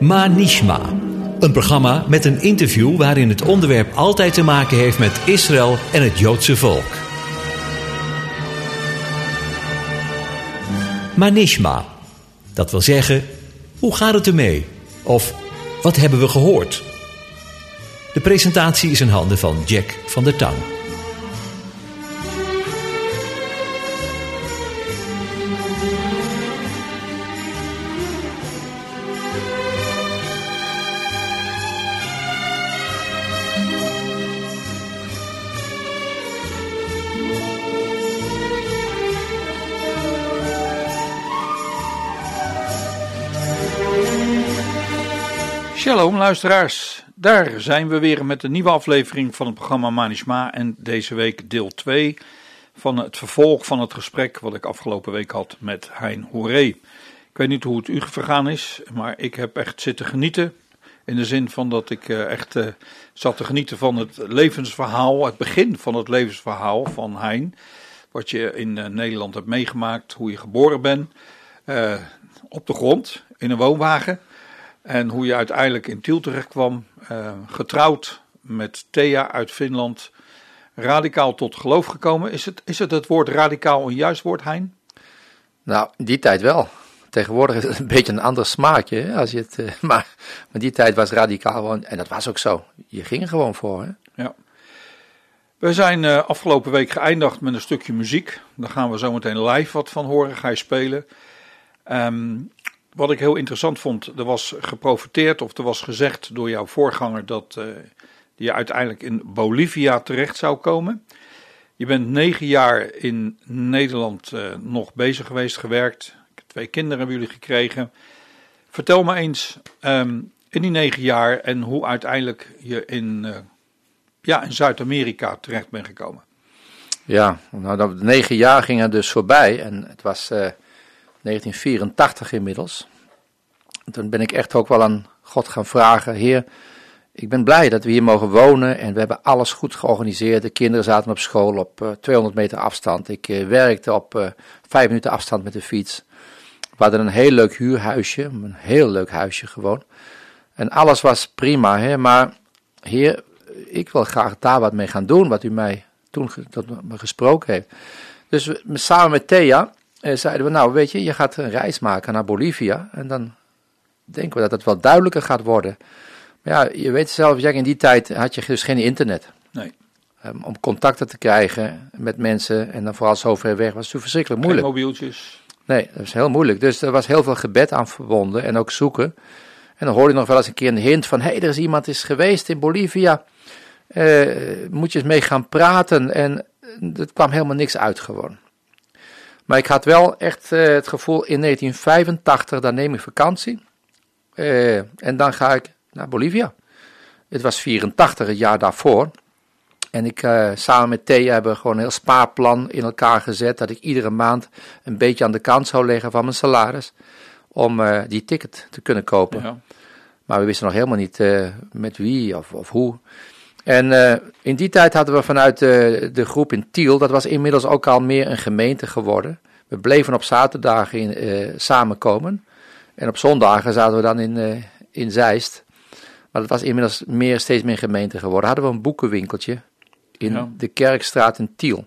Manishma. Een programma met een interview waarin het onderwerp altijd te maken heeft met Israël en het Joodse volk. Manishma. Dat wil zeggen, hoe gaat het ermee? Of wat hebben we gehoord? De presentatie is in handen van Jack van der Tang. Shalom luisteraars, daar zijn we weer met een nieuwe aflevering van het programma Manishma en deze week deel 2 van het vervolg van het gesprek wat ik afgelopen week had met Hein Hoeré. Ik weet niet hoe het u vergaan is, maar ik heb echt zitten genieten. In de zin van dat ik eh, echt uh, zat te genieten van het levensverhaal, het begin van het levensverhaal van Hein. Wat je in uh, Nederland hebt meegemaakt, hoe je geboren bent, op de grond, in een woonwagen. En hoe je uiteindelijk in Tiel terecht kwam, uh, getrouwd met Thea uit Finland, radicaal tot geloof gekomen. Is het, is het het woord radicaal een juist woord, Hein? Nou, die tijd wel. Tegenwoordig is het een beetje een ander smaakje. Hè, als je het, uh, maar, maar die tijd was radicaal gewoon, en dat was ook zo. Je ging er gewoon voor. Hè? Ja. We zijn uh, afgelopen week geëindigd met een stukje muziek. Daar gaan we zo meteen live wat van horen. Ga je spelen. Um, wat ik heel interessant vond, er was geprofiteerd of er was gezegd door jouw voorganger dat je uiteindelijk in Bolivia terecht zou komen. Je bent negen jaar in Nederland uh, nog bezig geweest, gewerkt. Twee kinderen hebben jullie gekregen. Vertel me eens um, in die negen jaar en hoe uiteindelijk je in, uh, ja, in Zuid-Amerika terecht bent gekomen. Ja, nou, dat negen jaar gingen dus voorbij en het was 1984 inmiddels. En toen ben ik echt ook wel aan God gaan vragen: Heer, ik ben blij dat we hier mogen wonen en we hebben alles goed georganiseerd. De kinderen zaten op school op uh, 200 meter afstand. Ik uh, werkte op uh, 5 minuten afstand met de fiets. We hadden een heel leuk huurhuisje, een heel leuk huisje gewoon. En alles was prima, hè? maar Heer, ik wil graag daar wat mee gaan doen, wat u mij toen tot me gesproken heeft. Dus we, samen met Thea eh, zeiden we, nou weet je, je gaat een reis maken naar Bolivia en dan denken we dat het wel duidelijker gaat worden. Maar ja, je weet zelf, Jack, in die tijd had je dus geen internet. Nee. Um, om contacten te krijgen met mensen en dan vooral zo ver weg was het verschrikkelijk moeilijk. Geen mobieltjes. Nee, dat was heel moeilijk. Dus er was heel veel gebed aan verbonden en ook zoeken. En dan hoorde je nog wel eens een keer een hint van, hé, hey, er is iemand is geweest in Bolivia. Uh, moet je eens mee gaan praten. En er kwam helemaal niks uit gewoon. Maar ik had wel echt uh, het gevoel, in 1985, dan neem ik vakantie. Uh, en dan ga ik naar Bolivia. Het was 84, het jaar daarvoor. En ik, uh, samen met Thea hebben gewoon een heel spaarplan in elkaar gezet. Dat ik iedere maand een beetje aan de kant zou leggen van mijn salaris. Om die ticket te kunnen kopen. Ja. Maar we wisten nog helemaal niet met wie of, of hoe. En in die tijd hadden we vanuit de, de groep in Tiel, dat was inmiddels ook al meer een gemeente geworden. We bleven op zaterdagen in, samenkomen. En op zondagen zaten we dan in, uh, in Zeist. Maar dat was inmiddels meer, steeds meer gemeente geworden. Hadden we een boekenwinkeltje in ja. de Kerkstraat in Tiel.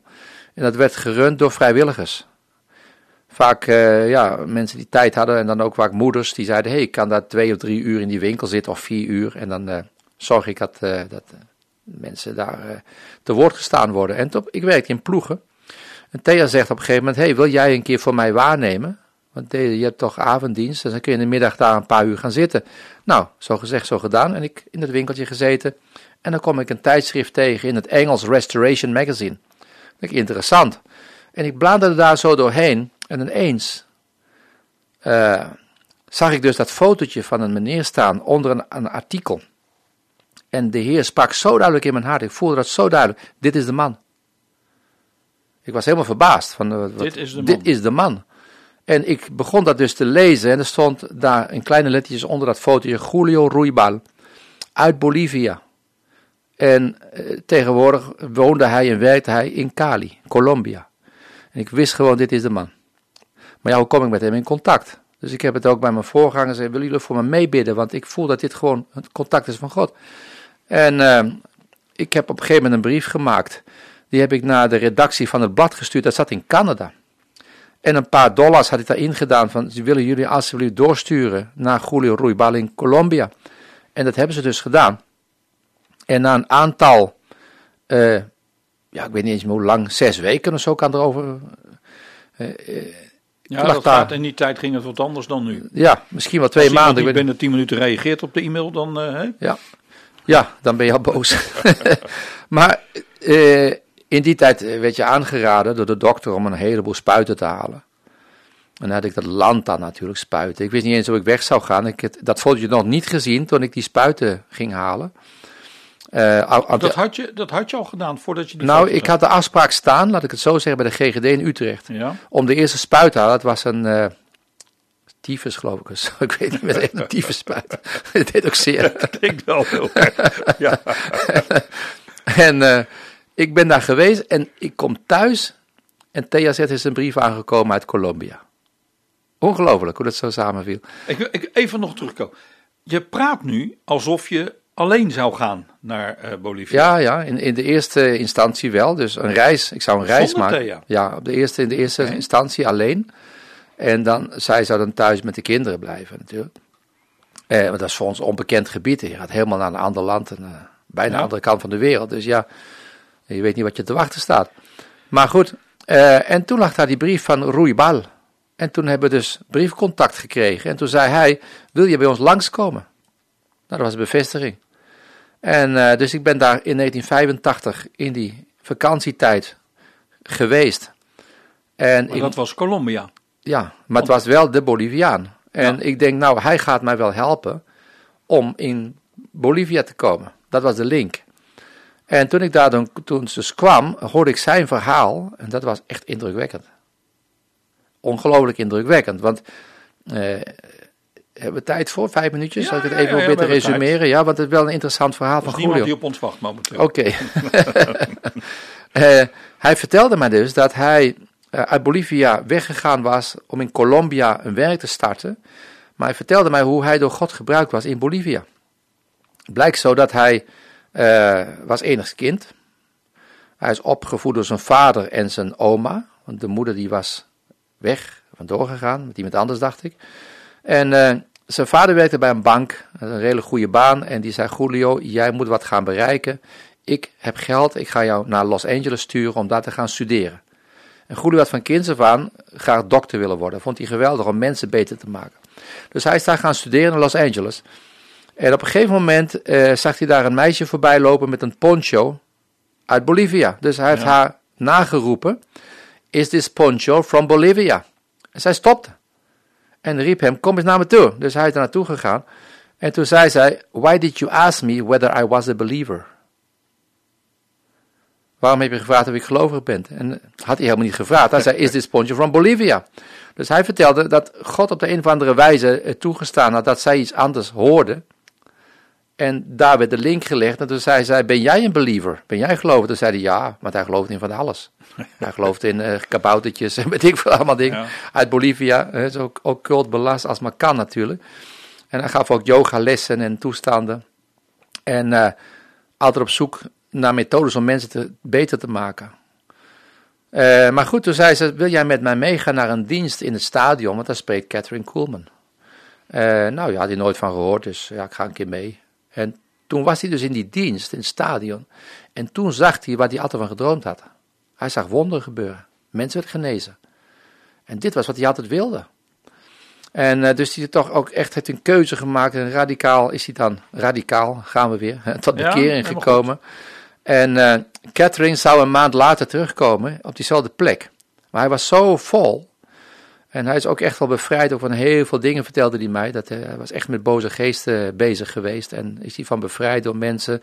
En dat werd gerund door vrijwilligers. Vaak uh, ja, mensen die tijd hadden en dan ook vaak moeders die zeiden: hey, ik kan daar twee of drie uur in die winkel zitten of vier uur. En dan zorg ik dat, dat mensen daar te woord gestaan worden. En top, ik werkte in ploegen. En Thea zegt op een gegeven moment: hey, wil jij een keer voor mij waarnemen? Want je hebt toch avonddienst, dus dan kun je in de middag daar een paar uur gaan zitten. Nou, zo gezegd, zo gedaan. En ik in het winkeltje gezeten. En dan kom ik een tijdschrift tegen in het Engels Restoration Magazine. Dat ik interessant. En ik bladerde daar zo doorheen. En ineens uh, zag ik dus dat fotootje van een meneer staan onder een, een artikel. En de Heer sprak zo duidelijk in mijn hart. Ik voelde dat zo duidelijk. Dit is de man. Ik was helemaal verbaasd. Van, wat, dit is de man. Dit is de man. En ik begon dat dus te lezen en er stond daar in kleine lettertjes onder dat fotootje Julio Ruibal uit Bolivia. En eh, tegenwoordig woonde hij en werkte hij in Cali, Colombia. En ik wist gewoon, dit is de man. Maar ja, hoe kom ik met hem in contact? Dus ik heb het ook bij mijn voorgangers gezegd, willen jullie voor me meebidden? Want ik voel dat dit gewoon het contact is van God. En uh, ik heb op een gegeven moment een brief gemaakt. Die heb ik naar de redactie van het blad gestuurd. Dat zat in Canada. En een paar dollars had ik daarin gedaan van, ze willen jullie alsjeblieft doorsturen naar Julio Ruibal in Colombia. En dat hebben ze dus gedaan. En na een aantal, uh, ja, ik weet niet eens meer hoe lang, zes weken of zo kan erover. Uh, ja, dat gaat, in die tijd ging het wat anders dan nu. Ja, misschien wel twee Als maanden. Als je binnen tien minuten reageert op de e-mail, dan... Ja. Ja, dan ben je al boos. maar in die tijd werd je aangeraden door de dokter om een heleboel spuiten te halen. En dan had ik dat land dan natuurlijk spuiten. Ik wist niet eens hoe ik weg zou gaan. Ik had dat fotootje nog niet gezien toen ik die spuiten ging halen. Uh, dat, had je, dat had je al gedaan voordat je die Nou, ik had de afspraak staan, laat ik het zo zeggen, bij de GGD in Utrecht. Ja. Om de eerste spuit te halen. Het was een uh, tyfus, geloof ik. ik weet niet meer, echt een spuit. Het deed ook zeer. Dat klinkt wel heel ja. en uh, ik ben daar geweest en ik kom thuis en THZ is een brief aangekomen uit Colombia. Ongelooflijk hoe dat zo samenviel. Ik, ik, even nog terugkomen. Je praat nu alsof je alleen zou gaan naar uh, Bolivia. Ja, ja in, in de eerste instantie wel. Dus een reis, ik zou een reis Zonder maken. Thea? Ja, op de eerste, in de eerste instantie alleen. En dan, zij zou dan thuis met de kinderen blijven natuurlijk. Eh, want dat is voor ons onbekend gebied. Je gaat helemaal naar een ander land, en, uh, bijna Ja. de andere kant van de wereld. Dus ja, je weet niet wat je te wachten staat. Maar goed, eh, en toen lag daar die brief van Ruibal. En toen hebben we dus briefcontact gekregen. En toen zei hij, wil je bij ons langskomen? Nou, dat was een bevestiging. En uh, dus ik ben daar in 1985 in die vakantietijd geweest. En Maar dat was Colombia. Ja, maar het was wel de Boliviaan. En ik denk, nou, hij gaat mij wel helpen om in Bolivia te komen. Dat was de link. En toen ik daar dan, toen dus kwam, hoorde ik zijn verhaal. En dat was echt indrukwekkend. Ongelooflijk indrukwekkend. Want eh, hebben we tijd voor? Vijf minuutjes? Ja, Zal ik het even ja, ja, proberen te resumeren? Ja, want het is wel een interessant verhaal Er van niemand Julio. die op ons wacht momenteel. Oké. Eh, hij vertelde mij dus dat hij uit Bolivia weggegaan was om in Colombia een werk te starten. Maar hij vertelde mij hoe hij door God gebruikt was in Bolivia. Blijkt zo dat hij eh, was enigst kind. Hij is opgevoed door zijn vader en zijn oma. Want de moeder die was weg, vandoor gegaan, met iemand anders dacht ik. En eh, zijn vader werkte bij een bank, een hele goede baan. En die zei, Julio, jij moet wat gaan bereiken. Ik heb geld, ik ga jou naar Los Angeles sturen om daar te gaan studeren. En had van kinds af aan graag dokter willen worden. Vond hij geweldig om mensen beter te maken. Dus hij is daar gaan studeren in Los Angeles. En op een gegeven moment eh, zag hij daar een meisje voorbij lopen met een poncho uit Bolivia. Dus hij heeft Ja. haar nageroepen. Is this poncho from Bolivia? En zij stopte. En riep hem, kom eens naar me toe. Dus hij is er naartoe gegaan. En toen zei zij, why did you ask me whether I was a believer? Waarom heb je gevraagd of ik gelovig ben? En had hij helemaal niet gevraagd. Hij zei, is this poncho from Bolivia? Dus hij vertelde dat God op de een of andere wijze eh, toegestaan had dat zij iets anders hoorde. En daar werd de link gelegd. En toen zei zij, ben jij een believer? Ben jij gelovig? Toen zei hij, ja, want hij gelooft in van alles. hij gelooft in eh, kaboutertjes en weet ik veel allemaal dingen. Ja. Uit Bolivia, is ook, ook cult belast als maar kan natuurlijk. En hij gaf ook yogalessen en toestanden. En eh, altijd op zoek naar methodes om mensen te, beter te maken. Eh, maar goed, toen zei ze, wil jij met mij meegaan naar een dienst in het stadion? Want daar spreekt Catherine Kuhlman. Eh, nou ja, had hij nooit van gehoord, dus ja, ik ga een keer mee. En toen was hij dus in die dienst, in het stadion. En toen zag hij wat hij altijd van gedroomd had. Hij zag wonderen gebeuren. Mensen werden genezen. En dit was wat hij altijd wilde. En uh, dus hij toch ook echt heeft een keuze gemaakt. En radicaal is hij dan, radicaal gaan we weer, tot Ja, bekering helemaal gekomen. En uh, Catherine zou een maand later terugkomen op diezelfde plek. Maar hij was zo vol. En hij is ook echt wel bevrijd. Ook van heel veel dingen vertelde hij mij. Dat hij was echt met boze geesten bezig geweest. En is hij van bevrijd door mensen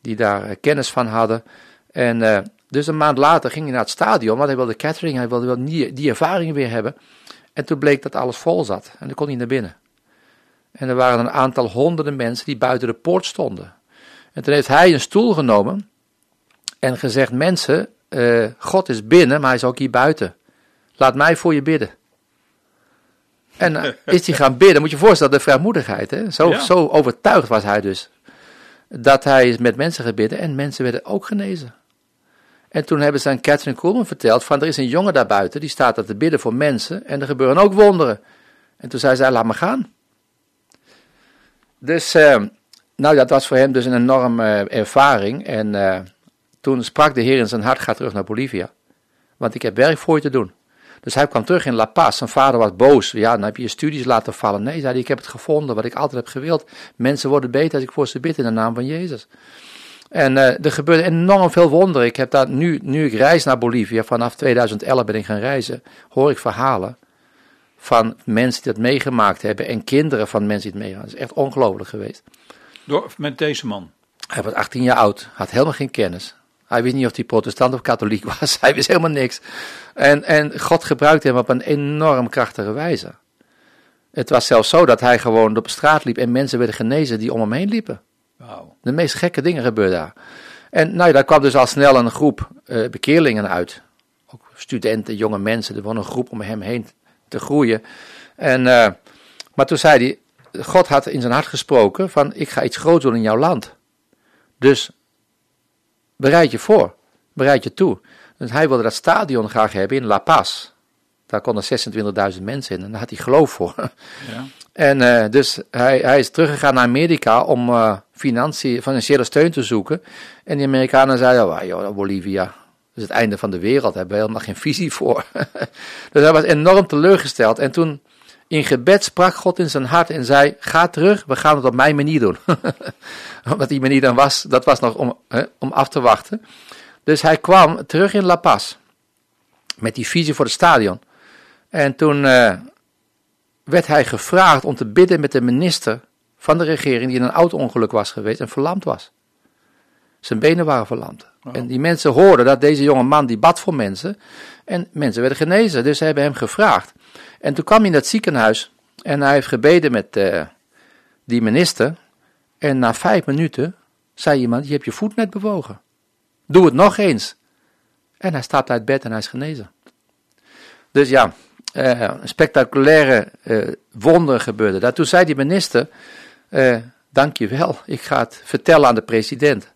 die daar uh, kennis van hadden. En dus een maand later ging hij naar het stadion. Want hij wilde Catherine, hij wilde wel die, die ervaring weer hebben. En toen bleek dat alles vol zat. En dan kon hij naar binnen. En er waren een aantal honderden mensen die buiten de poort stonden. En toen heeft hij een stoel genomen en gezegd: Mensen, uh, God is binnen, maar hij is ook hier buiten. Laat mij voor je bidden. En uh, is hij gaan bidden. Moet je je voorstellen, de vrijmoedigheid. Hè? Zo, Ja. zo overtuigd was hij dus. Dat hij met mensen ging bidden en mensen werden ook genezen. En toen hebben ze aan Catherine Coleman verteld van er is een jongen daarbuiten die staat er te bidden voor mensen en er gebeuren ook wonderen. En toen zei zij, laat me gaan. Dus, eh, nou dat was voor hem dus een enorme eh, ervaring. En eh, toen sprak de Heer in zijn hart, ga terug naar Bolivia. Want ik heb werk voor je te doen. Dus hij kwam terug in La Paz. Zijn vader was boos. Ja, dan heb je je studies laten vallen. Nee, zei hij, ik heb het gevonden wat ik altijd heb gewild. Mensen worden beter als ik voor ze bid in de naam van Jezus. En eh, er gebeurde enorm veel wonderen. Ik heb daar nu, nu ik reis naar Bolivia, vanaf 2011 ben ik gaan reizen, hoor ik verhalen van mensen die dat meegemaakt hebben en kinderen van mensen die het meegemaakt hebben. Het is echt ongelooflijk geweest. Door, met deze man. Hij was 18 jaar oud, had helemaal geen kennis. Hij wist niet of hij protestant of katholiek was. Hij wist helemaal niks. En, en God gebruikte hem op een enorm krachtige wijze. Het was zelfs zo dat hij gewoon op straat liep en mensen werden genezen die om hem heen liepen. Wauw. De meest gekke dingen gebeurden daar. En nou ja, daar kwam dus al snel een groep eh, bekeerlingen uit. Ook studenten, jonge mensen. Er was een groep om hem heen te groeien. En, eh, maar toen zei hij, God had in zijn hart gesproken van, ik ga iets groots doen in jouw land. Dus bereid je voor, bereid je toe. Dus hij wilde dat stadion graag hebben in La Paz. Daar konden 26.000 mensen in en daar had hij geloof voor. Ja. En eh, dus hij, hij is teruggegaan naar Amerika om eh, financie, financiële steun te zoeken. En die Amerikanen zeiden, oh, joh, Bolivia, dat is het einde van de wereld, daar hebben we helemaal geen visie voor. dus hij was enorm teleurgesteld. En toen in gebed sprak God in zijn hart en zei, ga terug, we gaan het op mijn manier doen. Omdat die manier dan was, dat was nog om, hè, om af te wachten. Dus hij kwam terug in La Paz met die visie voor het stadion. En toen eh, werd hij gevraagd om te bidden met de minister van de regering die in een auto-ongeluk was geweest en verlamd was. Zijn benen waren verlamd. En die mensen hoorden dat deze jonge man die bad voor mensen en mensen werden genezen. Dus ze hebben hem gevraagd. En toen kwam hij in dat ziekenhuis en hij heeft gebeden met eh, die minister. En na vijf minuten zei iemand, je hebt je voet net bewogen. Doe het nog eens. En hij staat uit bed en hij is genezen. Dus ja, eh, een spectaculaire eh, wonder gebeurde. Toen zei die minister, dank je wel, ik ga het vertellen aan de president.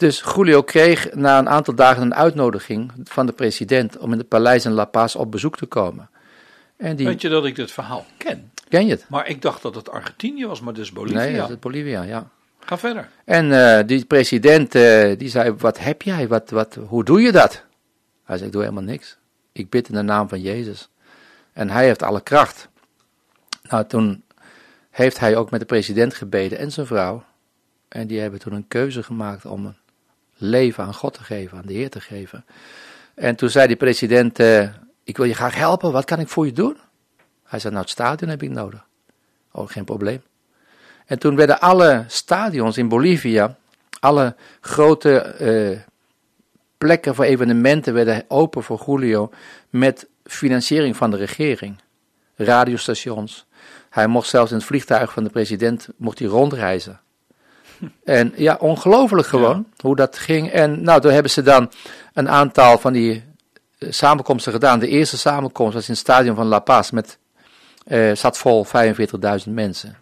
Dus Julio kreeg na een aantal dagen een uitnodiging van de president om in het paleis in La Paz op bezoek te komen. En die, Weet je dat ik dit verhaal ken? ken je het? Maar ik dacht dat het Argentinië was, maar dus Bolivia. Nee, dat is Bolivia, ja. Ga verder. En eh, die president eh, die zei, wat heb jij, wat, wat, hoe doe je dat? Hij zei, ik doe helemaal niks. Ik bid in de naam van Jezus. En hij heeft alle kracht. Nou, toen heeft hij ook met de president gebeden en zijn vrouw. En die hebben toen een keuze gemaakt om leven aan God te geven, aan de Heer te geven. En toen zei die president, eh, ik wil je graag helpen, wat kan ik voor je doen? Hij zei, nou het stadion heb ik nodig. Oh, geen probleem. En toen werden alle stadions in Bolivia, alle grote eh, plekken voor evenementen werden open voor Julio met financiering van de regering. Radiostations. Hij mocht zelfs in het vliegtuig van de president mocht hij rondreizen. En ja, ongelooflijk gewoon hoe dat ging. En nou, toen hebben ze dan een aantal van die eh, samenkomsten gedaan. De eerste samenkomst was in het stadion van La Paz met, eh, zat vol 45.000 mensen.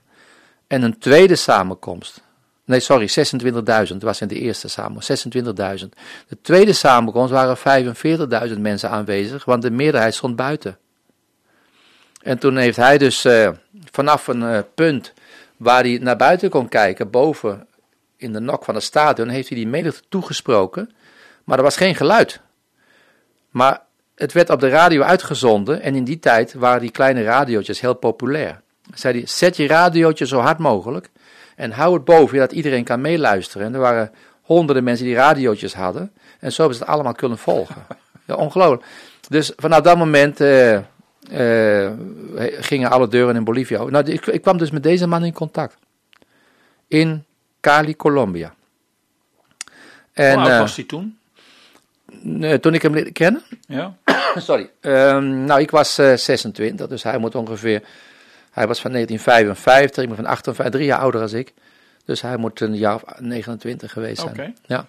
En een tweede samenkomst. Nee, sorry, 26.000 was in de eerste samenkomst. 26.000. De tweede samenkomst waren 45.000 mensen aanwezig, want de meerderheid stond buiten. En toen heeft hij dus eh, vanaf een eh, punt waar hij naar buiten kon kijken, boven in de nok van het stadion, heeft hij die menigte toegesproken. Maar er was geen geluid. Maar het werd op de radio uitgezonden en in die tijd waren die kleine radiootjes heel populair. Zei hij, zet je radiootje zo hard mogelijk en hou het boven je dat iedereen kan meeluisteren. En er waren honderden mensen die radiootjes hadden en zo hebben ze het allemaal kunnen volgen. Ja, ongelooflijk. Dus vanaf dat moment eh, eh, gingen alle deuren in Bolivia. open. Nou, ik, ik kwam dus met deze man in contact. In Cali, Colombia. En Hoe oud eh, was hij toen? eh, toen ik hem leerde kennen, Ja? Sorry. Ehm, nou, ik was eh, 26, dus hij moet ongeveer. Hij was van 1955, ik ben van 58, drie jaar ouder als ik. Dus hij moet een jaar of 29 geweest zijn. Ja.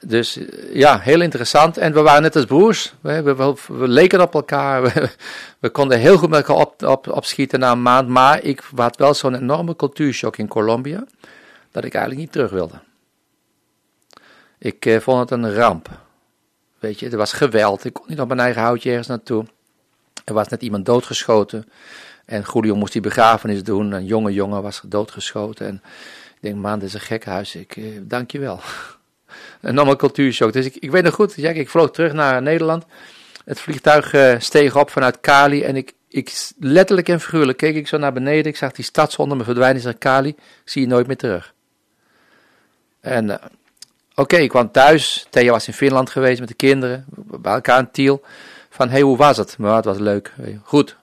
dus eh, ja, heel interessant. En we waren net als broers. We, we, we, we leken op elkaar. We, we, konden heel goed met elkaar op, op, opschieten na een maand. Maar ik had wel zo'n enorme cultuurshock in Colombia. Dat ik eigenlijk niet terug wilde. Ik eh, vond het een ramp. Weet je, er was geweld. Ik kon niet op mijn eigen houtje ergens naartoe. Er was net iemand doodgeschoten. En Julio moest die begrafenis doen. Een jonge jongen was doodgeschoten. En ik denk, man, dit is een gek huis. Ik, eh, dank je wel. een normaal cultuurshock. Dus ik, ik weet nog goed, Jack, ik vloog terug naar Nederland. Het vliegtuig uh, steeg op vanuit Cali en ik, ik letterlijk en figuurlijk keek ik zo naar beneden. Ik zag die stad zonder me verdwijnen naar Cali. Ik zie je nooit meer terug. En uh, oké, ik kwam thuis. Thea was in Finland geweest met de kinderen. Bij elkaar in Tiel. Van, hey, hoe was het? Maar het was leuk. Goed.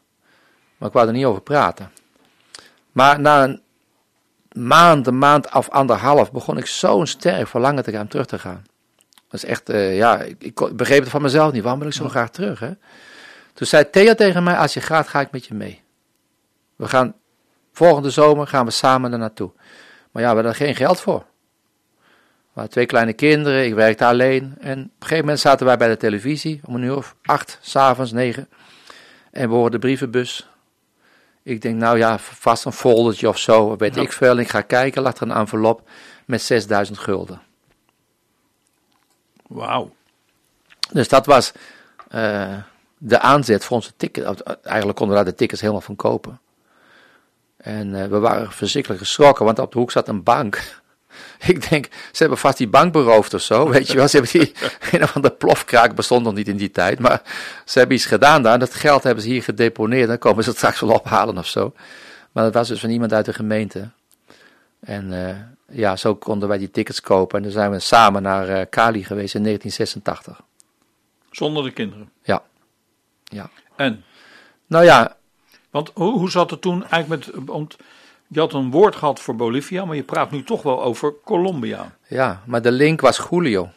Maar ik wou er niet over praten. Maar na een maand, een maand of anderhalf begon ik zo'n sterk verlangen te gaan terug te gaan. Dat is echt, uh, ja, ik, ik, begreep het van mezelf niet. Waarom wil ik zo graag terug? Hè? Toen zei Thea tegen mij, als je gaat, ga ik met je mee. We gaan, volgende zomer gaan we samen er naartoe. Maar ja, we hadden er geen geld voor. Twee kleine kinderen, ik werkte alleen. En op een gegeven moment zaten wij bij de televisie, om een uur of acht, s'avonds, negen. En we hoorden de brievenbus ik denk, nou ja, vast een foldertje of zo, weet ik veel. En ik ga kijken, lag er een envelop met 6000 gulden. Wauw. Dus dat was uh, de aanzet voor onze ticket. Eigenlijk konden we daar de tickets helemaal van kopen. En uh, we waren verschrikkelijk geschrokken, want op de hoek zat een bank. Ik denk, ze hebben vast die bank beroofd of zo, weet je wel. Ze hebben die, een of andere plofkraak bestond nog niet in die tijd, maar ze hebben iets gedaan daar. Dat geld hebben ze hier gedeponeerd, dan komen ze het straks wel ophalen of zo. Maar dat was dus van iemand uit de gemeente. En uh, ja, zo konden wij die tickets kopen. En dan zijn we samen naar uh, Cali geweest in 1986. Zonder de kinderen? Ja. ja. En? Nou ja. Want hoe, hoe zat het toen eigenlijk met... Want je had een woord gehad voor Bolivia, maar je praat nu toch wel over Colombia. Ja, maar de link was Julio.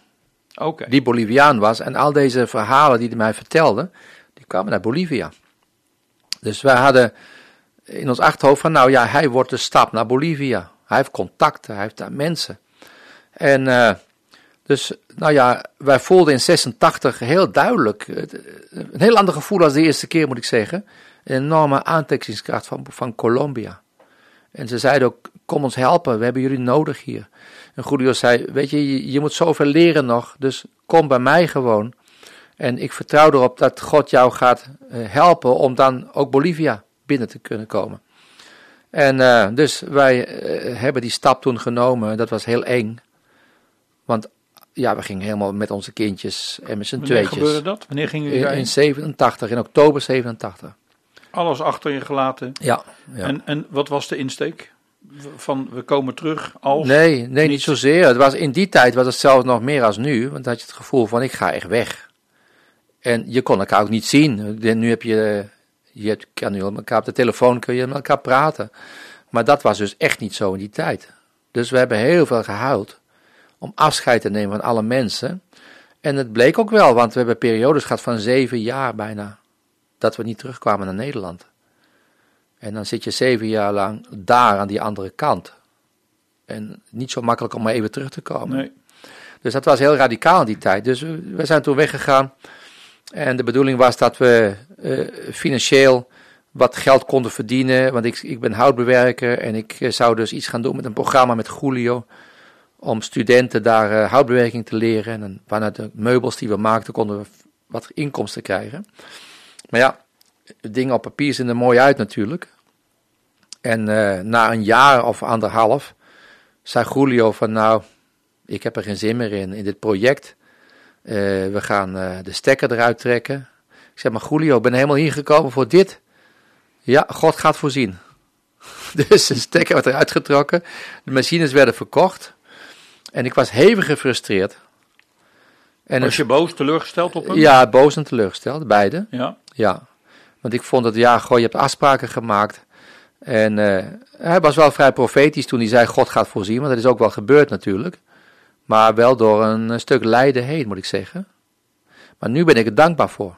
Okay. Die Boliviaan was. En al deze verhalen die hij mij vertelde, die kwamen uit Bolivia. Dus wij hadden in ons achterhoofd van, nou ja, hij wordt de stap naar Bolivia. Hij heeft contacten, hij heeft daar mensen. En uh, dus, nou ja, wij voelden in 86 heel duidelijk, een heel ander gevoel als de eerste keer moet ik zeggen, een enorme aantrekkingskracht van, van Colombia. En ze zeiden ook, kom ons helpen, we hebben jullie nodig hier. En Julio zei, weet je, je, je moet zoveel leren nog, dus kom bij mij gewoon. En ik vertrouw erop dat God jou gaat uh, helpen om dan ook Bolivia binnen te kunnen komen. En uh, dus wij uh, hebben die stap toen genomen, dat was heel eng. Want ja, we gingen helemaal met onze kindjes en met z'n tweetjes. Wanneer gebeurde dat? Wanneer gingen jullie in, in 87, in oktober 87. Alles achter je gelaten. Ja. ja. En, en wat was de insteek? Van we komen terug als. Nee, nee, niet zozeer. Het was, in die tijd was het zelfs nog meer als nu. Want dan had je het gevoel van ik ga echt weg. En je kon elkaar ook niet zien. Nu heb je, je hebt, kan nu elkaar op de telefoon kun je met elkaar praten. Maar dat was dus echt niet zo in die tijd. Dus we hebben heel veel gehuild om afscheid te nemen van alle mensen. En het bleek ook wel, want we hebben periodes gehad van zeven jaar bijna dat we niet terugkwamen naar Nederland. En dan zit je zeven jaar lang daar aan die andere kant. En niet zo makkelijk om maar even terug te komen. Nee. Dus dat was heel radicaal in die tijd. Dus we zijn toen weggegaan. En de bedoeling was dat we uh, financieel wat geld konden verdienen. Want ik, ik ben houtbewerker en ik uh, zou dus iets gaan doen met een programma met Julio. Om studenten daar uh, houtbewerking te leren. En vanuit de meubels die we maakten konden we wat inkomsten krijgen. Maar ja, dingen op papier zien er mooi uit natuurlijk. En uh, na een jaar of anderhalf zei Julio van nou, ik heb er geen zin meer in, in dit project. Uh, we gaan uh, de stekker eruit trekken. Ik zeg maar Julio, ik ben helemaal hier gekomen voor dit. Ja, God gaat voorzien. dus de stekker werd eruit getrokken. De machines werden verkocht. En ik was hevig gefrustreerd. En was je boos, teleurgesteld op hem? Ja, boos en teleurgesteld, beide. Ja. Ja, want ik vond dat, ja, goh, je hebt afspraken gemaakt. En uh, hij was wel vrij profetisch toen hij zei, God gaat voorzien, want dat is ook wel gebeurd natuurlijk. Maar wel door een stuk lijden heen, moet ik zeggen. Maar nu ben ik er dankbaar voor.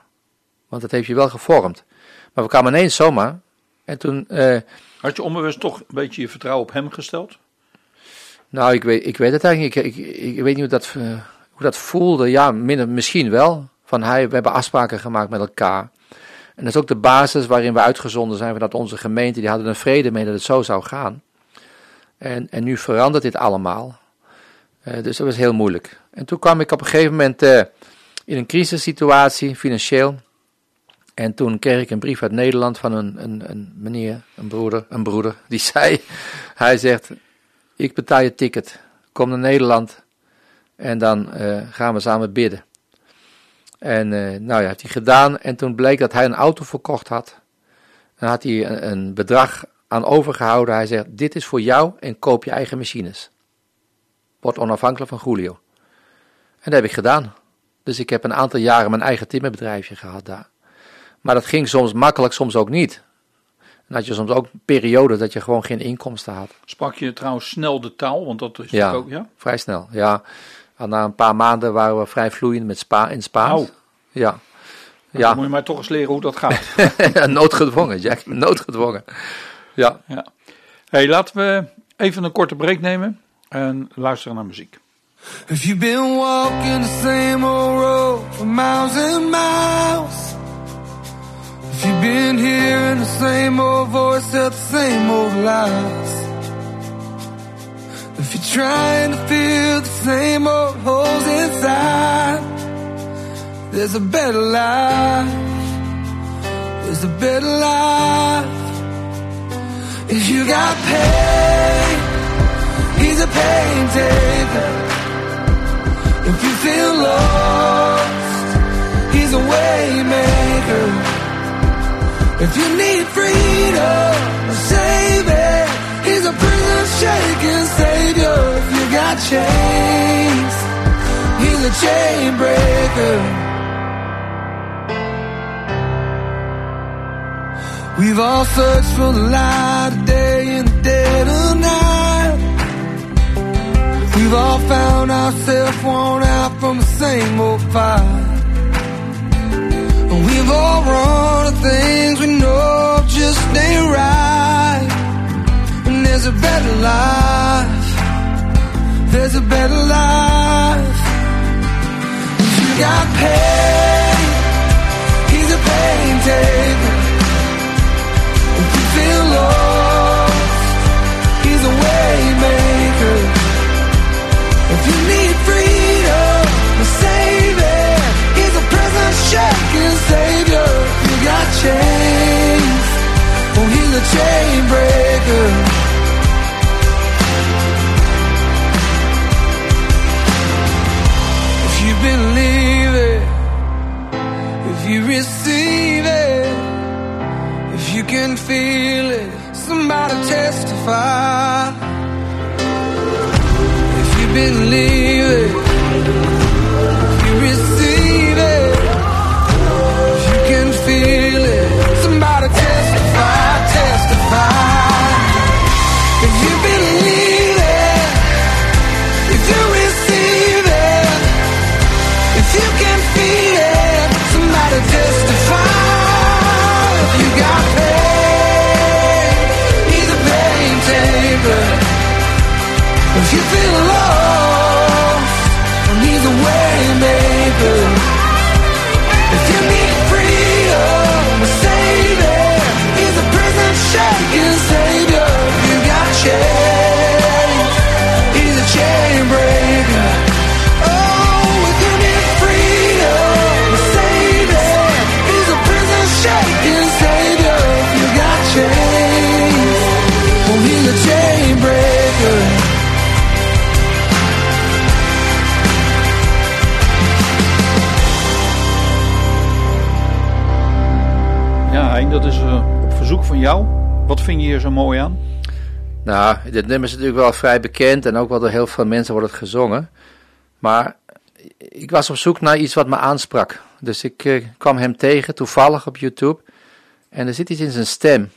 Want het heeft je wel gevormd. Maar we kwamen ineens zomaar. En toen... Uh, Had je onbewust toch een beetje je vertrouwen op hem gesteld? Nou, ik weet, ik weet het eigenlijk niet. Ik, ik, ik weet niet hoe dat, uh, hoe dat voelde, ja, misschien wel. Van hij, we hebben afspraken gemaakt met elkaar. En dat is ook de basis waarin we uitgezonden zijn vanuit onze gemeente. Die hadden er vrede mee dat het zo zou gaan. En, en nu verandert dit allemaal. Uh, dus dat was heel moeilijk. En toen kwam ik op een gegeven moment uh, in een crisissituatie, financieel. En toen kreeg ik een brief uit Nederland van een, een, een meneer, een broeder, een broeder, die zei, hij zegt, ik betaal je ticket, kom naar Nederland en dan uh, gaan we samen bidden. En uh, nou ja, heeft hij gedaan en toen bleek dat hij een auto verkocht had. Dan had hij een, een bedrag aan overgehouden. Hij zegt, dit is voor jou en koop je eigen machines. Word onafhankelijk van Julio. En dat heb ik gedaan. Dus ik heb een aantal jaren mijn eigen timmerbedrijfje gehad daar. Maar dat ging soms makkelijk, soms ook niet. En had je soms ook perioden dat je gewoon geen inkomsten had. Sprak je trouwens snel de taal? Want dat is ja, ook, ja? vrij snel. Ja, en na een paar maanden waren we vrij vloeiend met spa in Spaans. Oh. Ja. Nou, ja. Dan moet je mij toch eens leren hoe dat gaat. noodgedwongen, Jack. Noodgedwongen. Ja. ja. hey, laten we even een korte break nemen en luisteren naar muziek. If you've been walking the same old road for miles and miles If you've been hearing the same old voice tell the same old lies If you're trying to fill the same old holes inside There's a better life. There's a better life. If you got pain He's a pain taker. If you feel lost, he's a waymaker. If you need freedom, a savior, he's a prison shaking savior. If you got chains, he's a chain breaker. We've all searched for the light of day in the dead of night. We've all found ourselves worn out from the same old fight. And we've all run to things we know just ain't right. There's a better life. There's a better life. If you got pain, he's a pain taker. If you feel lost, he's a way maker. If you need freedom, savior, he's a prison shaking savior. If you got chains, oh, he's a chain breaker. Believe it, if you receive it, if you can feel it, somebody testify. Believe it, if dat is uh, op verzoek van jou. Wat vind je hier zo mooi aan? Nou, dit nummer is natuurlijk wel vrij bekend en ook wel door heel veel mensen wordt het gezongen. Maar ik was op zoek naar iets wat me aansprak. Dus ik uh, kwam hem tegen, toevallig op YouTube. En er zit iets in zijn stem,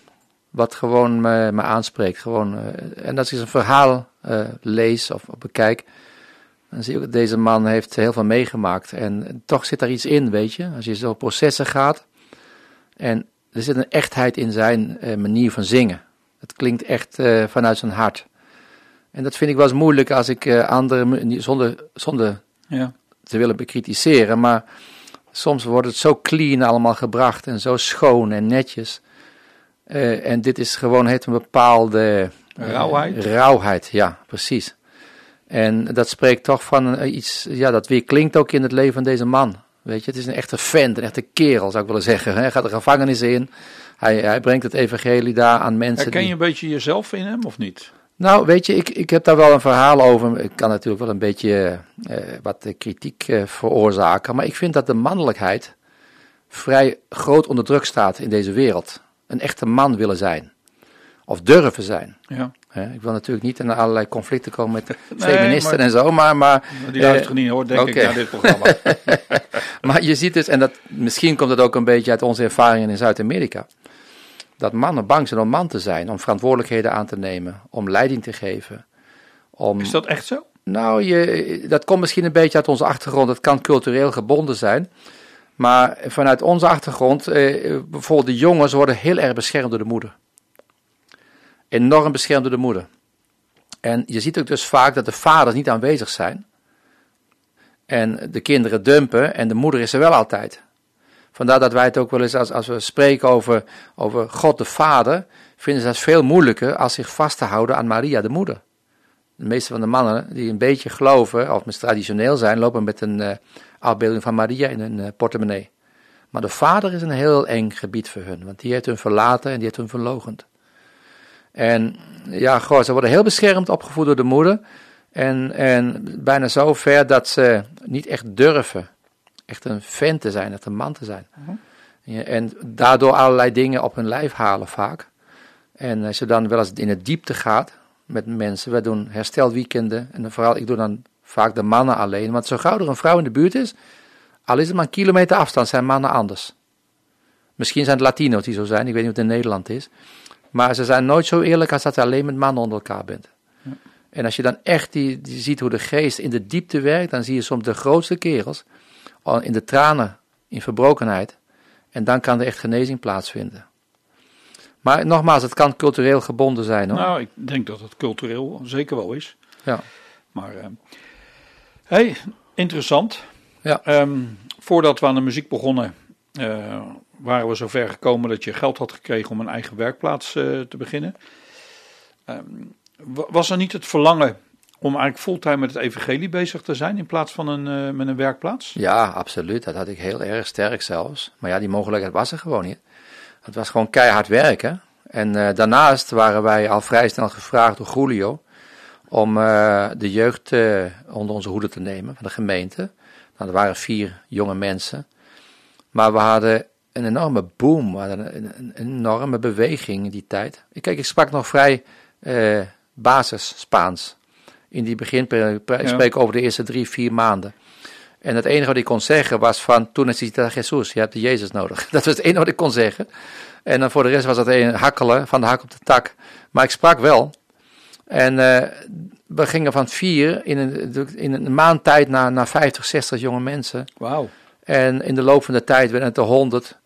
wat gewoon me, me aanspreekt. Gewoon, uh, en als ik een verhaal lees of, bekijk, dan zie ik dat deze man heeft heel veel meegemaakt. En, toch zit er iets in, weet je. Als je zo processen gaat. En er zit een echtheid in zijn uh, manier van zingen. Het klinkt echt uh, vanuit zijn hart. En dat vind ik wel eens moeilijk als ik uh, anderen zonder, zonder ja. te willen bekritiseren, maar soms wordt het zo clean allemaal gebracht en zo schoon en netjes. Eh, en dit is gewoon, heeft een bepaalde... eh, Rauwheid? rauwheid, ja, precies. En dat spreekt toch van eh, iets, ja, dat weer klinkt ook in het leven van deze man. Weet je, het is een echte vent, een echte kerel zou ik willen zeggen. Hij gaat de gevangenis in, hij, hij brengt het evangelie daar aan mensen. Herken die- je een beetje jezelf in hem of niet? nou, weet je, ik, ik heb daar wel een verhaal over. Ik kan natuurlijk wel een beetje eh, wat kritiek eh, veroorzaken. Maar ik vind dat de mannelijkheid vrij groot onder druk staat in deze wereld. Een echte man willen zijn. Of durven zijn. Ja. Ik wil natuurlijk niet in allerlei conflicten komen met Nee, feministen maar- en zo. Maar, maar, Die eh, luisteren niet hoor, denk ik, naar dit programma. maar je ziet dus, en dat, misschien komt het ook een beetje uit onze ervaringen in Zuid-Amerika. Dat mannen bang zijn om man te zijn. Om verantwoordelijkheden aan te nemen. Om leiding te geven. Om, Is dat echt zo? Nou, je, dat komt misschien een beetje uit onze achtergrond. Het kan cultureel gebonden zijn. Maar vanuit onze achtergrond, eh, bijvoorbeeld de jongens worden heel erg beschermd door de moeder. Enorm beschermd door de moeder. En je ziet ook dus vaak dat de vaders niet aanwezig zijn. En de kinderen dumpen en de moeder is er wel altijd. Vandaar dat wij het ook wel eens, als, als we spreken over, over God de Vader, vinden ze dat veel moeilijker als zich vast te houden aan Maria de moeder. De meeste van de mannen die een beetje geloven, of misschien traditioneel zijn, lopen met een eh, afbeelding van Maria in hun eh, portemonnee. Maar de vader is een heel eng gebied voor hun, want die heeft hun verlaten en die heeft hun verlogend. En ja, goh, ze worden heel beschermd opgevoed door de moeder. En, en bijna zo ver dat ze niet echt durven echt een vent te zijn, echt een man te zijn. Ja, en daardoor allerlei dingen op hun lijf halen vaak. En als je dan wel eens in het diepte gaat met mensen, wij doen herstelweekenden. En vooral, ik doe dan vaak de mannen alleen. Want zo gauw er een vrouw in de buurt is, al is het maar een kilometer afstand, zijn mannen anders. Misschien zijn het Latino's die zo zijn, ik weet niet of het in Nederland is. Maar ze zijn nooit zo eerlijk als dat je alleen met mannen onder elkaar bent. En als je dan echt die, die ziet hoe de geest in de diepte werkt, dan zie je soms de grootste kerels in de tranen, in verbrokenheid. En dan kan er echt genezing plaatsvinden. Maar nogmaals, het kan cultureel gebonden zijn hoor. Nou, ik denk dat het cultureel zeker wel is. Ja. Maar, eh hey, interessant. Ja. Ehm, voordat we aan de muziek begonnen, eh, waren we zover gekomen dat je geld had gekregen om een eigen werkplaats eh, te beginnen. Ehm, wa- was er niet het verlangen om eigenlijk fulltime met het evangelie bezig te zijn in plaats van een, eh, met een werkplaats? Ja, absoluut. Dat had ik heel erg sterk zelfs. Maar ja, die mogelijkheid was er gewoon niet. Het was gewoon keihard werken. En eh, daarnaast waren wij al vrij snel gevraagd door Julio om de jeugd onder onze hoede te nemen van de gemeente. Nou, er waren vier jonge mensen. Maar we hadden een enorme boom, een, een, enorme beweging in die tijd. Kijk, ik sprak nog vrij eh, basis Spaans. In die beginperiode, ik Ja. spreek over de eerste drie, vier maanden. En het enige wat ik kon zeggen was van, toen necesitas Jesus, je hebt de Jezus nodig. Dat was het enige wat ik kon zeggen. En dan voor de rest was dat een hakkelen, van de hak op de tak. Maar ik sprak wel. En eh, we gingen van vier in een, in een maand tijd naar, naar 50, 60 jonge mensen. Wauw. En in de loop van de tijd werden het er 100.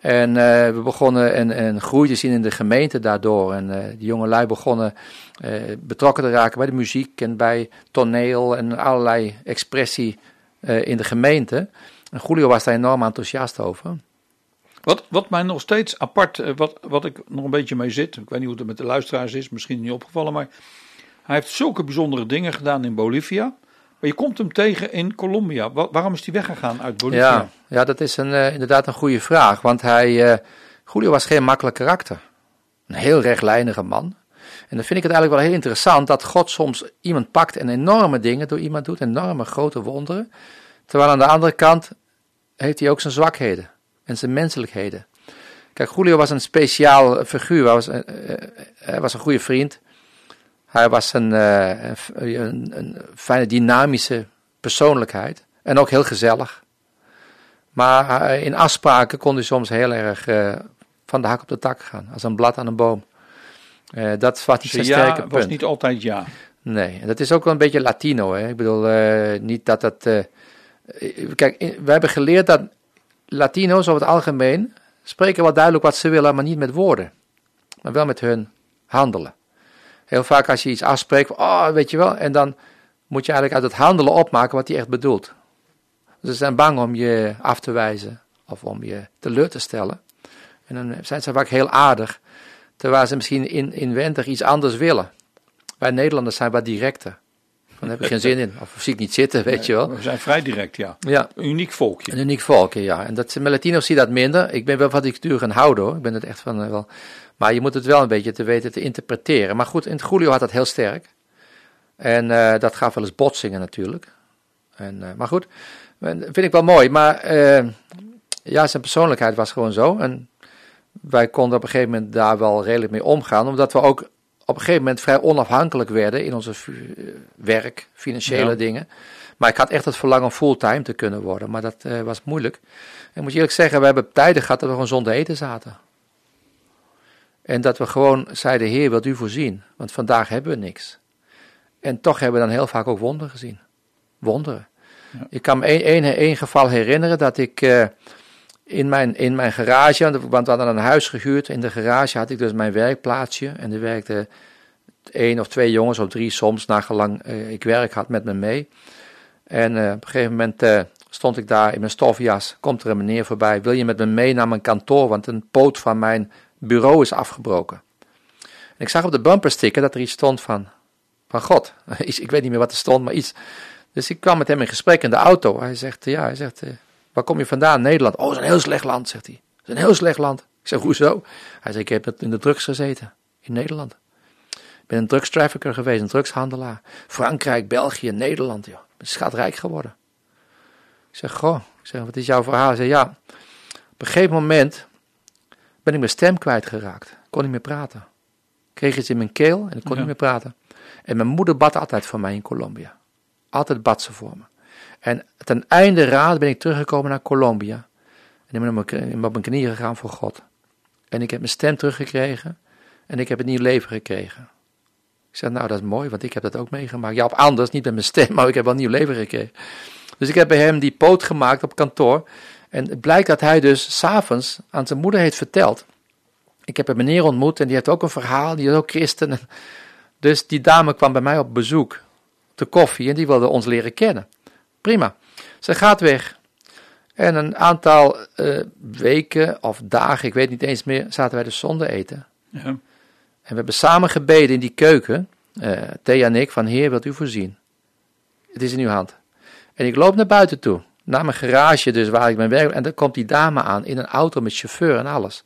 En eh, we begonnen een, een groei te zien in de gemeente daardoor. En eh die jonge lui begonnen eh, betrokken te raken bij de muziek en bij toneel en allerlei expressie in de gemeente. En Julio was daar enorm enthousiast over. Wat, wat mij nog steeds apart, wat, wat ik nog een beetje mee zit, ik weet niet hoe het met de luisteraars is, misschien niet opgevallen, maar hij heeft zulke bijzondere dingen gedaan in Bolivia. Maar je komt hem tegen in Colombia. Wa- waarom is hij weggegaan uit Bolivia? Ja, ja dat is een, eh, inderdaad een goede vraag. Want hij, eh Julio was geen makkelijk karakter. Een heel rechtlijnige man. En dan vind ik het eigenlijk wel heel interessant dat God soms iemand pakt en enorme dingen door iemand doet, enorme grote wonderen. Terwijl aan de andere kant heeft hij ook zijn zwakheden en zijn menselijkheden. Kijk, Julio was een speciaal figuur. Hij was, eh, hij was een goede vriend. Hij was een, eh, een, een, een fijne dynamische persoonlijkheid. En ook heel gezellig. Maar eh, in afspraken kon hij soms heel erg eh, van de hak op de tak gaan. Als een blad aan een boom. Dat was niet zijn ja, sterke was punt. niet altijd ja. Nee, en dat is ook wel een beetje Latino. Hè? Ik bedoel, niet dat dat. kijk, we hebben geleerd dat Latino's over het algemeen spreken wel duidelijk wat ze willen, maar niet met woorden. Maar wel met hun handelen. Heel vaak als je iets afspreekt, oh, weet je wel, en dan moet je eigenlijk uit het handelen opmaken wat hij echt bedoelt. Ze zijn bang om je af te wijzen of om je teleur te stellen. En dan zijn ze vaak heel aardig, terwijl ze misschien in, inwendig iets anders willen. Wij Nederlanders zijn wat directer. Dan heb ik geen zin in, of zie ik niet zitten, weet je wel. We zijn vrij direct, ja. Ja, Een uniek volkje. een uniek volkje, ja. En dat, met Latino's zie je dat minder. Ik ben wel van die cultuur gaan houden hoor. Ik ben het echt van eh, wel. Maar je moet het wel een beetje te weten te interpreteren. Maar goed, in Julio had dat heel sterk. En eh, dat gaf wel eens botsingen natuurlijk. En, eh, maar goed, vind ik wel mooi. Maar ja, zijn persoonlijkheid was gewoon zo. En wij konden op een gegeven moment daar wel redelijk mee omgaan. Omdat we ook op een gegeven moment vrij onafhankelijk werden in onze eh, werk, financiële Ja. dingen. Maar ik had echt het verlangen om fulltime te kunnen worden. Maar dat eh, was moeilijk. En moet je eerlijk zeggen, we hebben tijden gehad dat we gewoon zonder eten zaten. En dat we gewoon zeiden, Heer, wilt u voorzien? Want vandaag hebben we niks. En toch hebben we dan heel vaak ook wonderen gezien. Wonderen. Ja. Ik kan me één, één, één geval herinneren dat ik eh, in, mijn, in mijn garage, want we hadden een huis gehuurd. In de garage had ik dus mijn werkplaatsje. En er werkten één of twee jongens, of drie soms, nagelang eh, ik werk had met me mee. En eh, op een gegeven moment eh, stond ik daar in mijn stofjas. Komt er een meneer voorbij. Wil je met me mee naar mijn kantoor? Want een poot van mijn bureau is afgebroken. En ik zag op de bumpersticker dat er iets stond van, van God. Ik weet niet meer wat er stond, maar iets. Dus ik kwam met hem in gesprek in de auto. Hij zegt, ja, hij zegt, waar kom je vandaan? Nederland. Oh, dat is een heel slecht land, zegt hij. Dat is een heel slecht land. Ik zeg, hoezo? Hij zegt, ik heb in de drugs gezeten. In Nederland. Ik ben een drugstrafficker geweest, een drugshandelaar. Frankrijk, België, Nederland, joh. Ik ben schatrijk geworden. Ik zeg, goh, ik zeg, wat is jouw verhaal? Hij zei, ja, op een gegeven moment ben ik mijn stem kwijtgeraakt. Ik kon niet meer praten. Ik kreeg iets in mijn keel en ik kon Ja. niet meer praten. En mijn moeder bad altijd voor mij in Colombia. Altijd bad ze voor me. En ten einde raad ben ik teruggekomen naar Colombia. En ik ben op mijn, knieën gegaan voor God. En ik heb mijn stem teruggekregen. En ik heb het nieuw leven gekregen. Ik zeg, nou dat is mooi, want ik heb dat ook meegemaakt. Ja, op anders, niet met mijn stem, maar ik heb wel nieuw leven gekregen. Dus ik heb bij hem die poot gemaakt op kantoor. En het blijkt dat hij dus s'avonds aan zijn moeder heeft verteld. Ik heb een meneer ontmoet en die heeft ook een verhaal, die is ook christen. Dus die dame kwam bij mij op bezoek, de koffie, en die wilde ons leren kennen. Prima. Ze gaat weg. En een aantal eh, weken of dagen, ik weet niet eens meer, zaten wij dus zonder eten. Ja. En we hebben samen gebeden in die keuken, eh Thea en ik, van Heer, wilt u voorzien? Het is in uw hand. En ik loop naar buiten toe, naar mijn garage dus, waar ik mijn werk... En dan komt die dame aan, in een auto met chauffeur en alles.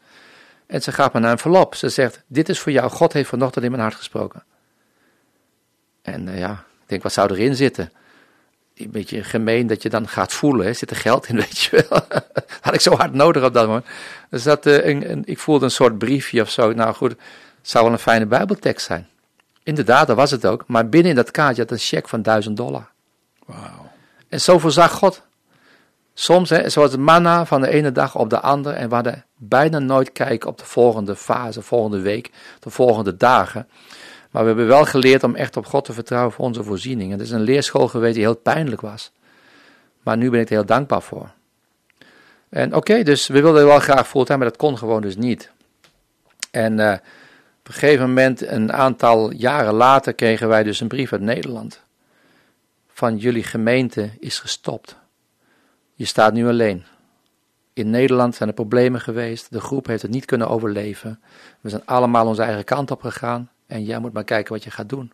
En ze gaat me naar een envelop. Ze zegt, dit is voor jou, God heeft vanochtend in mijn hart gesproken. En eh, ja, ik denk, wat zou erin zitten? Een beetje gemeen dat je dan gaat voelen, hè? zit er geld in, weet je wel. Had ik zo hard nodig op dat moment. Dus dat, eh, een, een- ik voelde een soort briefje of zo. Nou goed, het zou wel een fijne bijbeltekst zijn. Inderdaad, dat was het ook. Maar binnen in dat kaartje had een cheque van 1000 dollar. Wauw. En zo voorzag God. Soms, hè, zoals het manna van de ene dag op de andere. En we hadden bijna nooit kijken op de volgende fase, volgende week, de volgende dagen. Maar we hebben wel geleerd om echt op God te vertrouwen voor onze voorzieningen. Het is een leerschool geweest die heel pijnlijk was. Maar nu ben ik er heel dankbaar voor. En oké, dus we wilden wel graag fulltime, maar dat kon gewoon dus niet. En eh, op een gegeven moment, een aantal jaren later, kregen wij dus een brief uit Nederland. Van jullie gemeente is gestopt. Je staat nu alleen. In Nederland zijn er problemen geweest. De groep heeft het niet kunnen overleven. We zijn allemaal onze eigen kant op gegaan. En jij moet maar kijken wat je gaat doen.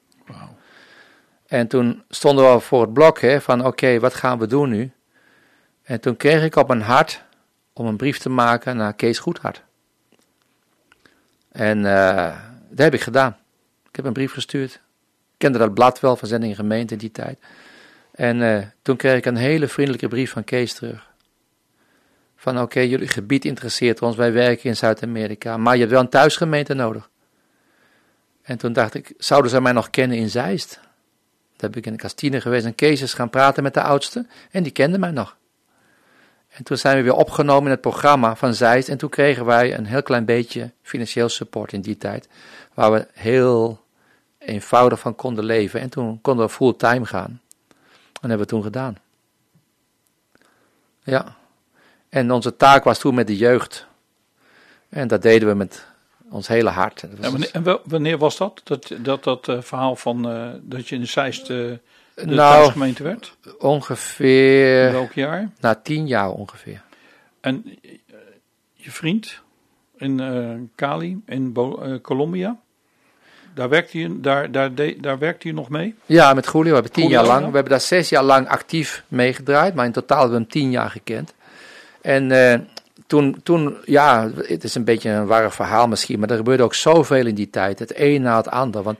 En toen stonden we voor het blok hè, van oké, wat gaan we doen nu? En toen kreeg ik op mijn hart om een brief te maken naar Kees Goedhart. En eh, dat heb ik gedaan. Ik heb een brief gestuurd. Ik kende dat blad wel van Zending Gemeente in die tijd. En eh, toen kreeg ik een hele vriendelijke brief van Kees terug. Van oké, jullie gebied interesseert ons, wij werken in Zuid-Amerika, maar je hebt wel een thuisgemeente nodig. En toen dacht ik, zouden ze mij nog kennen in Zeist? Daar heb ik in de kastine geweest en Kees is gaan praten met de oudste en die kende mij nog. En toen zijn we weer opgenomen in het programma van Zeist en toen kregen wij een heel klein beetje financieel support in die tijd, waar we heel eenvoudig van konden leven. En toen konden we fulltime gaan. En hebben we toen gedaan. Ja. En onze taak was toen met de jeugd. En dat deden we met ons hele hart. Was En wanneer, en wel- wanneer was dat? Dat dat, dat eh, verhaal van eh, dat je in de Zeist eh, de Nou. thuisgemeente werd? In Ongeveer, welk jaar? na tien jaar ongeveer. En je vriend in Cali, in Bo- Colombia, daar werkt, hij, daar, daar, de- daar werkt hij nog mee? Ja, met Julio. We hebben tien Julio, jaar lang. ja. We hebben daar zes jaar lang actief meegedraaid. Maar in totaal hebben we hem tien jaar gekend. En toen, toen, ja, het is een beetje een warrig verhaal misschien. Maar er gebeurde ook zoveel in die tijd. Het een na het ander. Want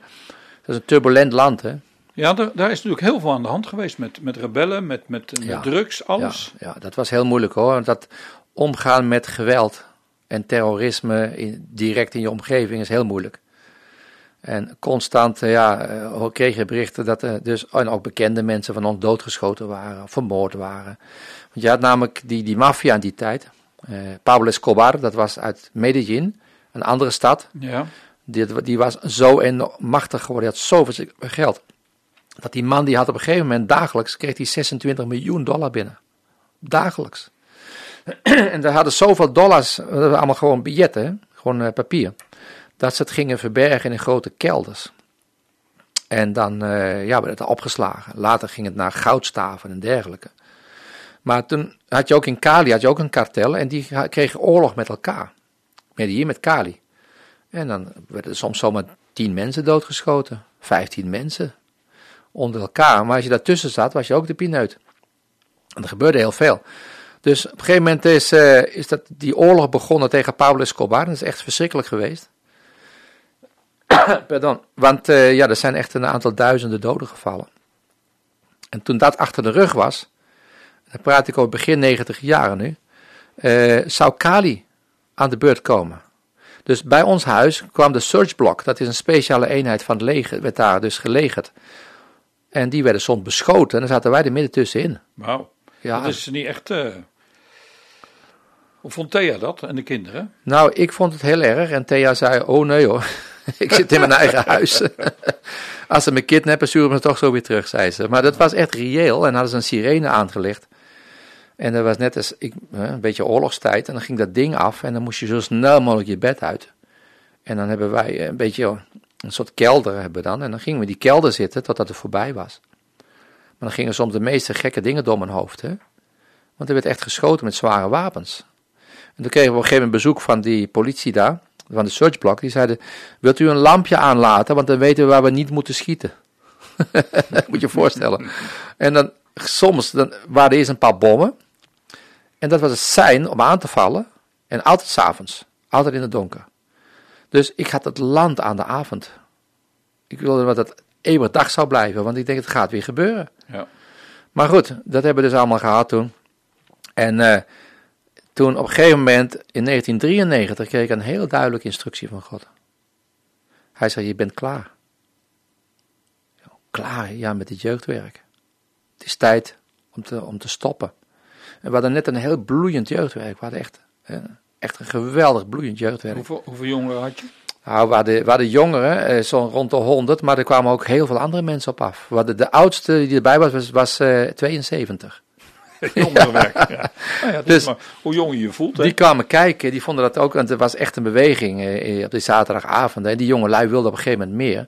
het is een turbulent land, hè. Ja, daar, daar is natuurlijk heel veel aan de hand geweest met, met rebellen, met, met, met Ja. drugs, alles. Ja, ja, dat was heel moeilijk hoor. Want dat omgaan met geweld en terrorisme in, direct in je omgeving is heel moeilijk. En constant eh, ja, eh, kreeg je berichten dat er dus en ook bekende mensen van ons doodgeschoten waren, vermoord waren. Want je had namelijk die, die maffia in die tijd. Eh, Pablo Escobar, dat was uit Medellin, een andere stad. Ja. Die, die was zo en machtig geworden, die had zoveel geld. Dat die man die had op een gegeven moment dagelijks, kreeg hij 26 miljoen dollar binnen. Dagelijks. en daar hadden zoveel dollars, dat waren allemaal gewoon biljetten, gewoon eh, papier. Dat ze het gingen verbergen in grote kelders. En dan eh, ja, werd het opgeslagen. Later ging het naar goudstaven en dergelijke. Maar toen had je ook in Cali had je ook een kartel en die kregen oorlog met elkaar. Medellin met Cali. En dan werden er soms zomaar tien mensen doodgeschoten. Vijftien mensen. Onder elkaar. Maar als je daartussen zat, was je ook de pineut. En er gebeurde heel veel. Dus op een gegeven moment is, eh, is dat die oorlog begonnen tegen Pablo Escobar. Dat is echt verschrikkelijk geweest. Pardon. Want eh, ja, er zijn echt een aantal duizenden doden gevallen. En toen dat achter de rug was, dan praat ik over begin 90 jaren nu, eh, zou Cali aan de beurt komen. Dus bij ons huis kwam de Search Block, dat is een speciale eenheid van het leger, werd daar dus gelegerd. En die werden soms beschoten en dan zaten wij er midden tussenin. Wauw. Ja, Dat is niet echt... eh, Hoe vond Thea dat en de kinderen? Nou, ik vond het heel erg en Thea zei, oh nee hoor, ik zit in mijn eigen huis. Als ze me kidnappen, sturen ze me toch zo weer terug, zei ze. Maar dat was echt reëel en hadden ze een sirene aangelegd. En dat was net als ik, een beetje oorlogstijd en dan ging dat ding af en dan moest je zo snel mogelijk je bed uit. En dan hebben wij een beetje een soort kelder hebben dan en dan gingen we in die kelder zitten totdat het voorbij was. Maar dan gingen soms de meeste gekke dingen door mijn hoofd, hè. Want er werd echt geschoten met zware wapens. En toen kregen we op een gegeven moment bezoek van die politie daar, van de searchblok. Die zeiden, wilt u een lampje aanlaten, want dan weten we waar we niet moeten schieten. Moet je je voorstellen. En dan, soms dan waren er eerst een paar bommen. En dat was het sein om aan te vallen. En altijd s'avonds. Altijd in het donker. Dus ik had het land aan de avond. Ik wilde dat het eeuwig dag zou blijven, want ik denk het gaat weer gebeuren. Ja. Maar goed, dat hebben we dus allemaal gehad toen. En eh, toen op een gegeven moment, in 1993, kreeg ik een heel duidelijke instructie van God. Hij zei, je bent klaar. Klaar, ja, met het jeugdwerk. Het is tijd om te, om te stoppen. We hadden net een heel bloeiend jeugdwerk. We hadden echt, eh, echt een geweldig bloeiend jeugdwerk. Hoeveel, hoeveel jongeren had je? Nou, we hadden, we hadden jongeren, eh, zo rond de 100, maar er kwamen ook heel veel andere mensen op af. We hadden de oudste die erbij was, was, was eh, 72. Jongerenwerk. Ja. Ja. Nou ja, Dus- maar hoe jonger je je voelt. Hè? Die kwamen kijken, die vonden dat ook, want er was echt een beweging eh, op die zaterdagavond. En die jonge lui wilden op een gegeven moment meer.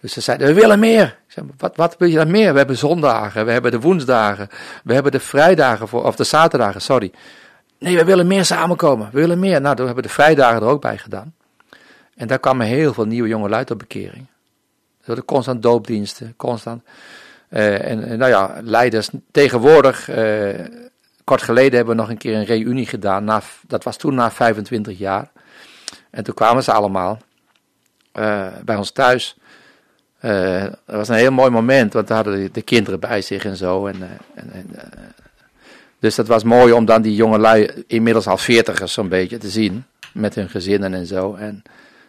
Dus ze zeiden, we willen meer. Wat, wat wil je dan meer? We hebben zondagen, we hebben de woensdagen, we hebben de vrijdagen, voor, of de zaterdagen, sorry. Nee, we willen meer samenkomen, we willen meer. Nou, toen hebben we de vrijdagen er ook bij gedaan. En daar kwamen heel veel nieuwe jonge lui op bekering. Er hadden constant doopdiensten, constant. Eh, en, nou ja, leiders. Tegenwoordig, eh, kort geleden hebben we nog een keer een reunie gedaan. Dat was toen na 25 jaar. En toen kwamen ze allemaal eh, bij ons thuis. Eh, dat was een heel mooi moment, want daar hadden de, de kinderen bij zich en zo. En, eh, en, en, eh, dus dat was mooi om dan die jonge lui, inmiddels al veertigers zo'n beetje, te zien. Met hun gezinnen en zo. En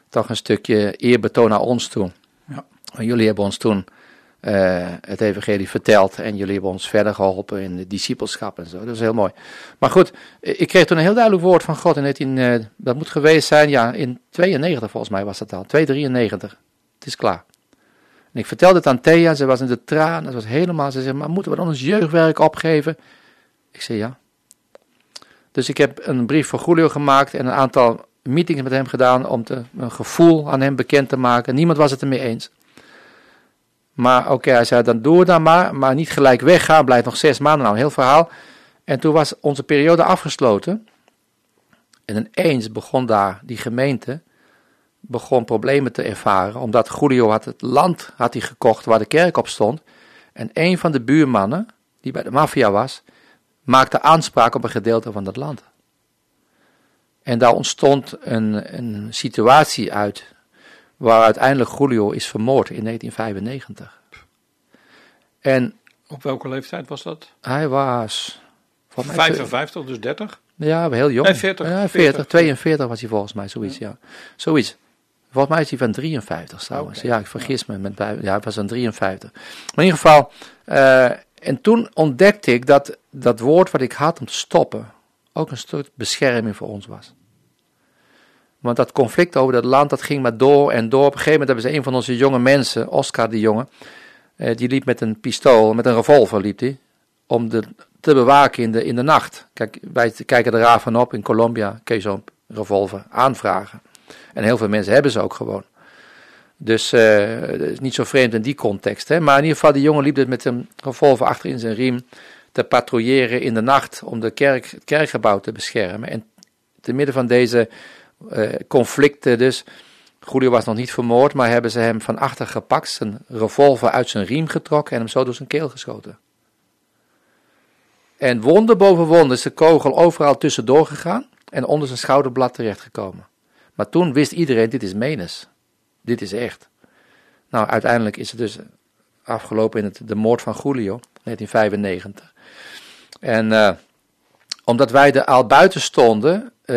toch een stukje eerbetoon naar ons toe. Ja. Want Jullie hebben ons toen eh, het evangelie verteld en jullie hebben ons verder geholpen in de discipelschap en zo. Dat is heel mooi. Maar goed, ik kreeg toen een heel duidelijk woord van God in 19, eh, dat moet geweest zijn, ja, in 92 volgens mij was dat al, 293. Het is klaar. En ik vertelde het aan Thea, ze was in de traan, ze was helemaal, ze zei, maar moeten we dan ons jeugdwerk opgeven? Ik zei ja. Dus ik heb een brief voor Julio gemaakt en een aantal meetings met hem gedaan om te, een gevoel aan hem bekend te maken. Niemand was het ermee eens. Maar oké, hij zei dan doe dan maar, maar niet gelijk weggaan, blijf nog zes maanden, nou een heel verhaal. En toen was onze periode afgesloten. En ineens begon daar die gemeente begon problemen te ervaren, omdat Julio had het land had hij gekocht waar de kerk op stond. En een van de buurmannen, die bij de maffia was, maakte aanspraak op een gedeelte van dat land. En daar ontstond een, een situatie uit, waar uiteindelijk Julio is vermoord in 1995. En Op welke leeftijd was dat? hij was... volgens mij 55, dus 30? Ja, heel jong. Nee, 40, Ja, 40, 40. 42 was hij volgens mij, zoiets, ja. Zoiets. Volgens mij is hij van 53 trouwens. Ja, ik vergis me. Met, ja, hij was van 53. Maar in ieder geval, eh, en toen ontdekte ik dat dat woord wat ik had om te stoppen, ook een stuk bescherming voor ons was. Want dat conflict over dat land, dat ging maar door en door. Op een gegeven moment hebben ze een van onze jonge mensen, Oscar de jongen, eh, die liep met een pistool, met een revolver liep hij, om de, te bewaken in de, in de nacht. Kijk, wij kijken er raar van op. In Colombia kun je zo'n revolver aanvragen. En heel veel mensen hebben ze ook gewoon. Dus eh dat is niet zo vreemd in die context. Hè? Maar in ieder geval, die jongen liep dus met een revolver achter in zijn riem te patrouilleren in de nacht om de kerk, het kerkgebouw te beschermen. En te midden van deze eh, conflicten dus, Julio was nog niet vermoord, maar hebben ze hem van achter gepakt, zijn revolver uit zijn riem getrokken en hem zo door zijn keel geschoten. En wonder boven wonder is de kogel overal tussendoor gegaan en onder zijn schouderblad terechtgekomen. Maar toen wist iedereen, dit is menes. Dit is echt. Nou, uiteindelijk is het dus afgelopen in het, de moord van Julio, 1995. En eh, omdat wij er al buiten stonden, eh,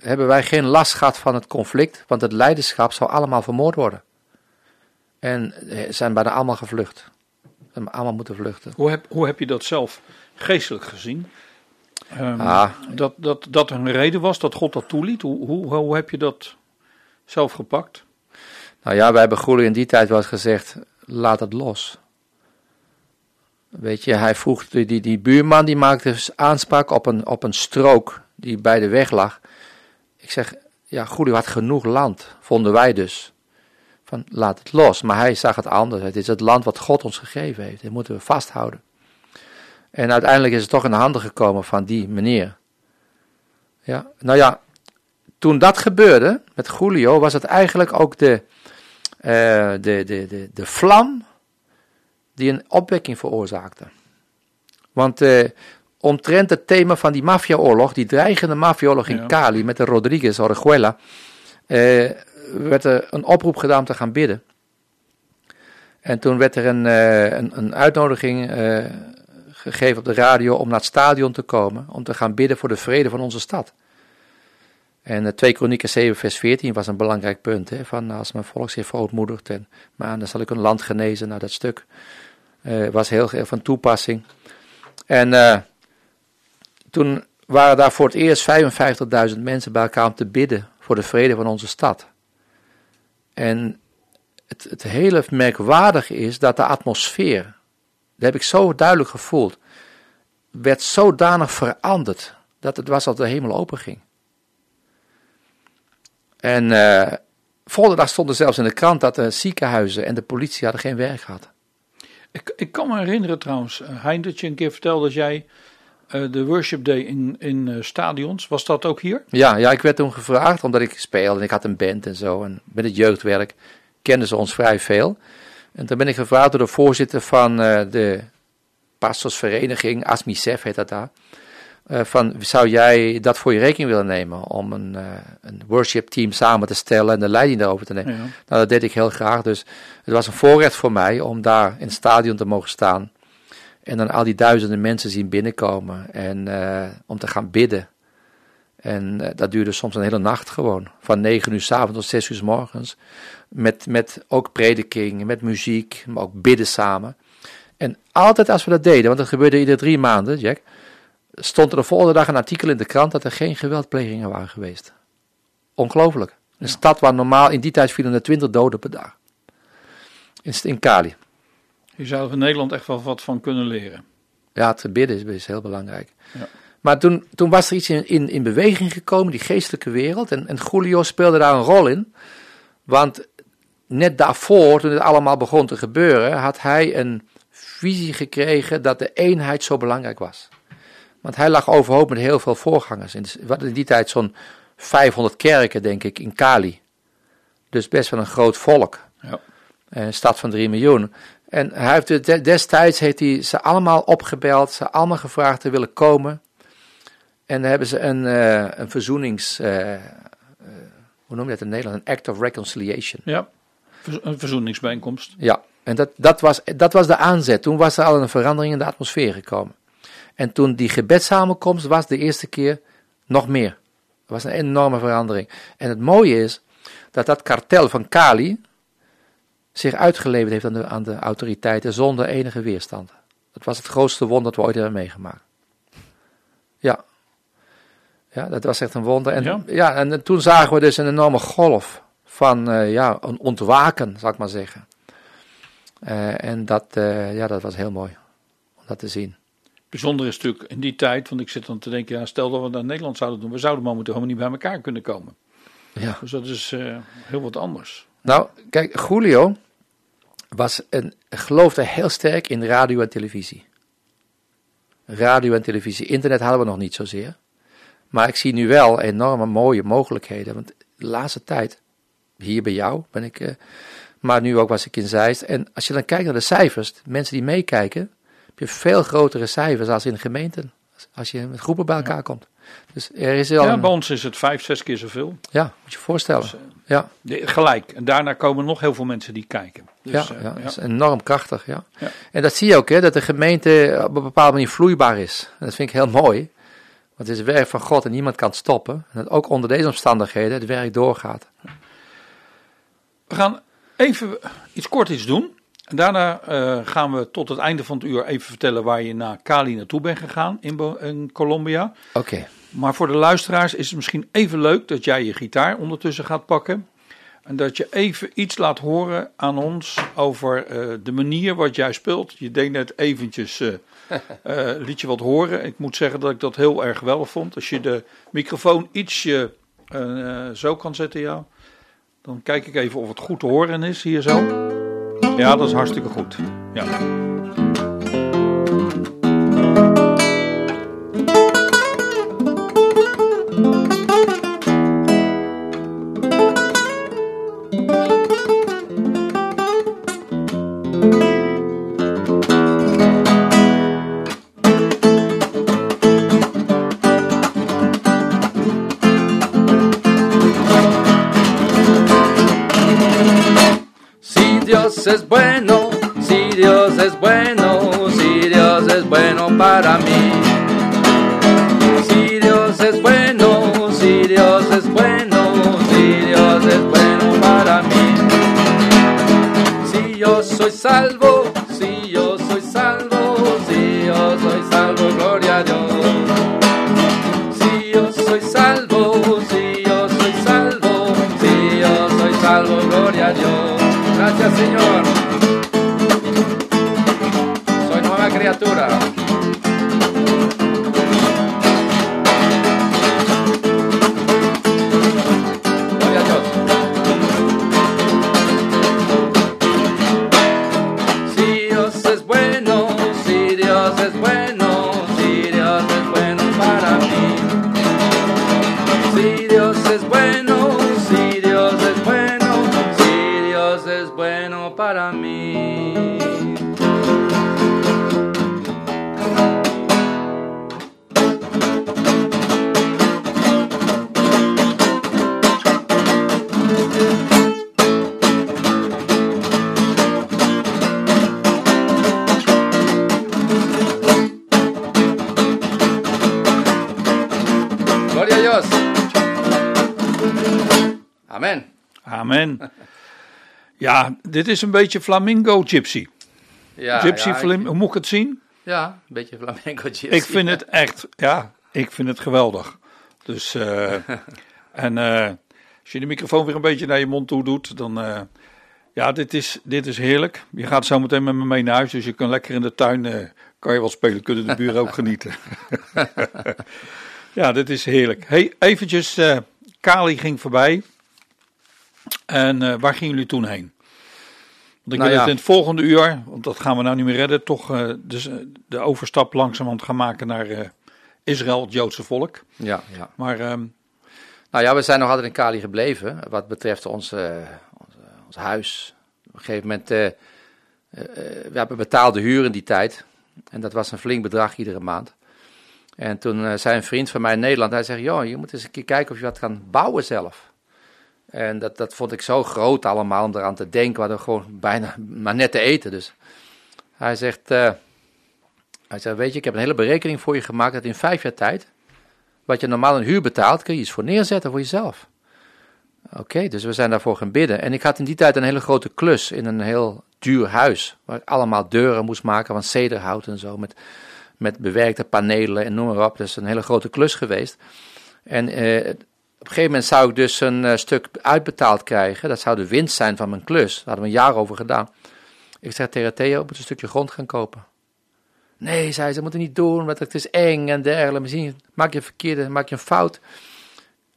hebben wij geen last gehad van het conflict, want het leiderschap zou allemaal vermoord worden. En eh, zijn bijna allemaal gevlucht. Ze hebben allemaal moeten vluchten. Hoe heb, hoe heb je dat zelf geestelijk gezien? Ehm, Ah. dat, dat, dat er een reden was dat God dat toeliet? Hoe, hoe, hoe heb je dat zelf gepakt? Nou ja, wij hebben Julio in die tijd wel eens gezegd, laat het los. Weet je, hij vroeg, die, die, die buurman die maakte dus aanspraak op een, op een strook die bij de weg lag. Ik zeg, ja, Julio had genoeg land, vonden wij dus. Van, laat het los. Maar hij zag het anders. Het is het land wat God ons gegeven heeft. Dat moeten we vasthouden. En uiteindelijk is het toch in de handen gekomen van die meneer. Ja, nou ja, toen dat gebeurde met Julio, was het eigenlijk ook de, eh, de, de, de, de vlam die een opwekking veroorzaakte. Want eh, omtrent het thema van die maffiaoorlog, die dreigende maffiaoorlog in Ja. Cali met de Rodriguez Orejuela, eh, werd er een oproep gedaan om te gaan bidden. En toen werd er een, eh, een, een uitnodiging gegeven op de radio om naar het stadion te komen, om te gaan bidden voor de vrede van onze stad. En eh, 2 Kronieken 7 vers 14 was een belangrijk punt. Hè, van als mijn volk zich verootmoedigt, en, dan zal ik een land genezen. Nou, dat stuk eh, was heel van toepassing. En eh, toen waren daar voor het eerst 55.000 mensen bij elkaar om te bidden voor de vrede van onze stad. En het, het hele merkwaardige is dat de atmosfeer, dat heb ik zo duidelijk gevoeld, werd zodanig veranderd dat het was alsof de hemel open ging. En eh volgende dag stond er zelfs in de krant dat de ziekenhuizen en de politie hadden geen werk gehad. Ik, ik kan me herinneren trouwens, eh, Hein, dat je een keer vertelde dat jij eh, de worship day in, in stadions, was dat ook hier? Ja, ja, ik werd toen gevraagd, omdat ik speelde en ik had een band en zo. En met het jeugdwerk kenden ze ons vrij veel. En toen ben ik gevraagd door de voorzitter van eh, de pastorsvereniging, ASMISEF heet dat daar. eh, van, zou jij dat voor je rekening willen nemen om een, eh, een worship team samen te stellen en de leiding daarover te nemen? Ja. Nou, dat deed ik heel graag. Dus het was een voorrecht voor mij om daar in het stadion te mogen staan. En dan al die duizenden mensen zien binnenkomen. En om te gaan bidden. En eh, dat duurde soms een hele nacht gewoon. Van 9 uur s avonds tot 6 uur 's morgens. Met, met ook prediking, met muziek, maar ook bidden samen. En altijd als we dat deden, want dat gebeurde iedere drie maanden, Jack. Stond er de volgende dag een artikel in de krant dat er geen geweldplegingen waren geweest. Ongelooflijk. Een stad waar normaal in die tijd vielen er 20 doden per dag. In, in Cali. Je zou er in Nederland echt wel wat van kunnen leren. Ja, het bidden is, is heel belangrijk. Ja. Maar toen, toen was er iets in, in, in beweging gekomen, die geestelijke wereld. En, en Julio speelde daar een rol in. Want net daarvoor, toen het allemaal begon te gebeuren, had hij een visie gekregen dat de eenheid zo belangrijk was. Want hij lag overhoop met heel veel voorgangers. In, we hadden in die tijd zo'n 500 kerken, denk ik, in Kali. Dus best wel een groot volk. Ja. Een stad van 3 miljoen. En hij heeft destijds heeft hij ze allemaal opgebeld, ze allemaal gevraagd te willen komen. En dan hebben ze een, eh, een verzoenings... eh, eh, hoe noem je dat in Nederland? Een act of reconciliation. Ja, een verzoeningsbijeenkomst. Ja, en dat, dat, was, dat was de aanzet. Toen was er al een verandering in de atmosfeer gekomen. En toen die gebedssamenkomst was de eerste keer nog meer. Er was een enorme verandering. En het mooie is dat dat kartel van Kali zich uitgeleverd heeft aan de, aan de autoriteiten zonder enige weerstand. Dat was het grootste wonder dat we ooit hebben meegemaakt. Ja. Ja, dat was echt een wonder. En, Ja. ja. en toen zagen we dus een enorme golf van eh, ja, een ontwaken, zal ik maar zeggen. Eh, en dat, eh, ja, dat was heel mooi om dat te zien. Bijzonder is natuurlijk in die tijd, want ik zit dan te denken, ja, stel dat we dat in Nederland zouden doen, we zouden momenteel helemaal niet bij elkaar kunnen komen. Ja. Dus dat is heel wat anders. Nou, kijk, Julio was een, geloofde heel sterk in radio en televisie. Radio en televisie. Internet hadden we nog niet zozeer. Maar ik zie nu wel enorme mooie mogelijkheden. Want de laatste tijd, hier bij jou ben ik, eh, maar nu ook was ik in Zeist. En als je dan kijkt naar de cijfers, de mensen die meekijken, heb je veel grotere cijfers als in gemeenten. Als je met groepen bij elkaar komt. Dus er is wel Ja, een, bij ons is het vijf, zes keer zoveel. ja, moet je je voorstellen. Dus, eh, Ja. de- gelijk. En daarna komen nog heel veel mensen die kijken. Dus, ja, eh, ja, dat is enorm krachtig. Ja. Ja. En dat zie je ook, hè, dat de gemeente op een bepaalde manier vloeibaar is. En dat vind ik heel mooi. Want het is het werk van God en niemand kan het stoppen. En dat ook onder deze omstandigheden het werk doorgaat. We gaan even iets kort iets doen. En daarna eh, gaan we tot het einde van het uur even vertellen waar je naar Cali naartoe bent gegaan in, Bo- in Colombia. Oké, Maar voor de luisteraars is het misschien even leuk dat jij je gitaar ondertussen gaat pakken. En dat je even iets laat horen aan ons over eh, de manier wat jij speelt. Je deed net eventjes, eh, liet je wat horen. Ik moet zeggen dat ik dat heel erg geweldig vond. Als je de microfoon ietsje eh, eh, zo kan zetten, ja. Dan kijk ik even of het goed te horen is, hier zo. Ja, dat is hartstikke goed. Ja. Dios es bueno, si Dios es bueno, si Dios es bueno para mí. Si Dios es bueno, Pastura. Dit is een beetje flamingo gypsy. Ja, gypsy ja, hoe moet ik het zien? ja, een beetje flamenco gypsy. Ik vind het echt, ja, ik vind het geweldig. Dus, eh, en eh, als je de microfoon weer een beetje naar je mond toe doet, dan, eh, ja, dit is, dit is heerlijk. Je gaat zo meteen met me mee naar huis, dus je kan lekker in de tuin, kan je wel spelen, kunnen de buren ook genieten. ja, dit is heerlijk. Hey, eventjes, Kali ging voorbij. En waar gingen jullie toen heen? Want ik Nou wil ja. het in het volgende uur, want dat gaan we nou niet meer redden, toch eh, dus, eh, de overstap langzamerhand gaan maken naar eh, Israël, het Joodse volk. Ja, ja. Maar ehm, Nou ja, we zijn nog altijd in Kali gebleven, wat betreft ons, ons, ons huis. Op een gegeven moment, we hebben betaalde huur in die tijd. En dat was een flink bedrag iedere maand. En toen zei een vriend van mij in Nederland, hij zegt, joh, je moet eens een keer kijken of je wat kan bouwen zelf. En dat, dat vond ik zo groot allemaal om eraan te denken. We hadden gewoon bijna maar net te eten. Dus hij zegt, eh, hij zegt, weet je, ik heb een hele berekening voor je gemaakt dat in vijf jaar tijd, wat je normaal een huur betaalt, kun je iets voor neerzetten voor jezelf. Oké, dus we zijn daarvoor gaan bidden. En ik had in die tijd een hele grote klus in een heel duur huis. Waar ik allemaal deuren moest maken van cederhout en zo. Met, met bewerkte panelen en noem maar op. Dus een hele grote klus geweest. En eh, op een gegeven moment zou ik dus een eh, stuk uitbetaald krijgen. Dat zou de winst zijn van mijn klus. Daar hadden we een jaar over gedaan. Ik zeg tegen Theo, ik moet een stukje grond gaan kopen. Nee, zei ze, dat moet niet doen, want het is eng en dergelijke. Misschien maak je een verkeerde, maak je een fout.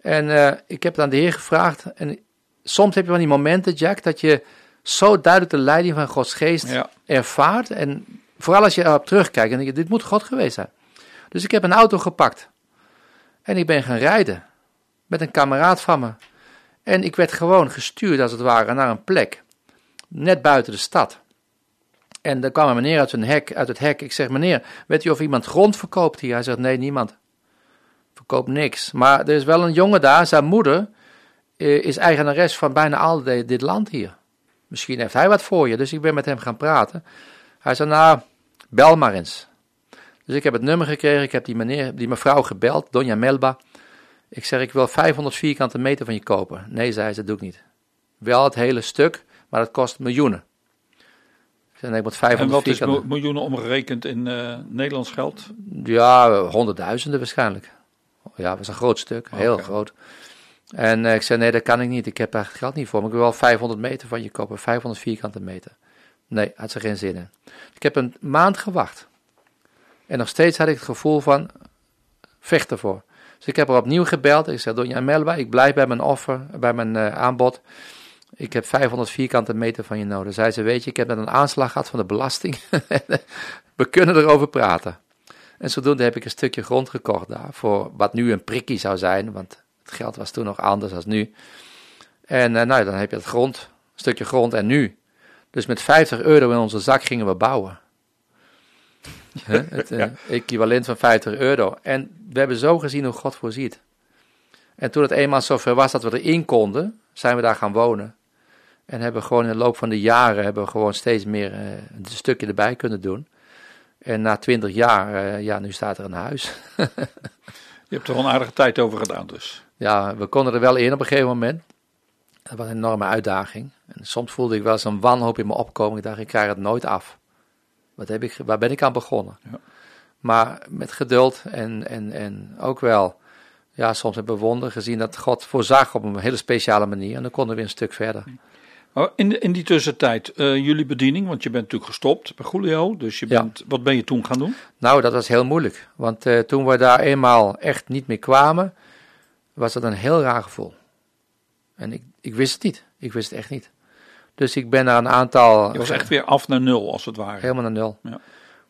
En eh, ik heb het aan de Heer gevraagd. En soms heb je van die momenten, Jack, dat je zo duidelijk de leiding van Gods geest ja, ervaart. En vooral als je erop terugkijkt en denk je, dit moet God geweest zijn. Dus ik heb een auto gepakt. En ik ben gaan rijden. Met een kameraad van me. En ik werd gewoon gestuurd, als het ware, naar een plek. Net buiten de stad. En er kwam een meneer uit, een hek, uit het hek. Ik zeg, meneer, weet u of iemand grond verkoopt hier? Hij zegt, nee, niemand. Verkoopt niks. Maar er is wel een jongen daar, zijn moeder eh, is eigenares van bijna al dit land hier. Misschien heeft hij wat voor je. Dus ik ben met hem gaan praten. Hij zei, nou, bel maar eens. Dus ik heb het nummer gekregen. Ik heb die, meneer, die mevrouw gebeld, Donja Melba. Ik zeg, ik wil 500 vierkante meter van je kopen. Nee, zei ze, dat doe ik niet. Wel het hele stuk, maar dat kost miljoenen. Ik nee, ik moet en 500 wat is vierkante... mil- miljoenen omgerekend in eh, Nederlands geld? Ja, honderdduizenden waarschijnlijk. Ja, dat was een groot stuk, heel groot. En eh, ik zei, nee, dat kan ik niet. Ik heb daar geld niet voor. Maar ik wil wel 500 meter van je kopen, 500 vierkante meter. Nee, had ze geen zin in. Ik heb een maand gewacht. En nog steeds had ik het gevoel van, vecht ervoor. Dus ik heb er opnieuw gebeld. Ik zei, Donja Melba, ik blijf bij mijn offer, bij mijn eh, aanbod. Ik heb 500 vierkante meter van je nodig. Zei ze, weet je, ik heb net een aanslag gehad van de belasting. We kunnen erover praten. En zodoende heb ik een stukje grond gekocht daar, voor wat nu een prikkie zou zijn, want het geld was toen nog anders dan nu. En eh, nou, dan heb je het grond, een stukje grond en nu. Dus met 50 euro in onze zak gingen we bouwen. Het eh, equivalent van 50 euro. En we hebben zo gezien hoe God voorziet. En toen het eenmaal zover was dat we erin konden, zijn we daar gaan wonen. En hebben gewoon in de loop van de jaren hebben we gewoon steeds meer eh, een stukje erbij kunnen doen. En na twintig jaar, eh, ja, nu staat er een huis. Je hebt er wel een aardige tijd over gedaan dus. Ja, we konden er wel in op een gegeven moment. Dat was een enorme uitdaging. En soms voelde ik wel eens een wanhoop in me opkomen. Ik dacht, ik krijg het nooit af. Wat heb ik, waar ben ik aan begonnen? Ja. Maar met geduld en, en, en ook wel, ja, soms hebben we wonder gezien dat God voorzag op een hele speciale manier. En dan konden we een stuk verder. Oh, in, in die tussentijd, eh, jullie bediening, want je bent natuurlijk gestopt bij Julio. Dus je Ja. bent, wat ben je toen gaan doen? Nou, dat was heel moeilijk. Want eh, toen we daar eenmaal echt niet meer kwamen, was dat een heel raar gevoel. En ik, ik wist het niet. Ik wist het echt niet. Dus ik ben naar een aantal. Je was echt weer af naar nul, als het ware. Helemaal naar nul. Ja.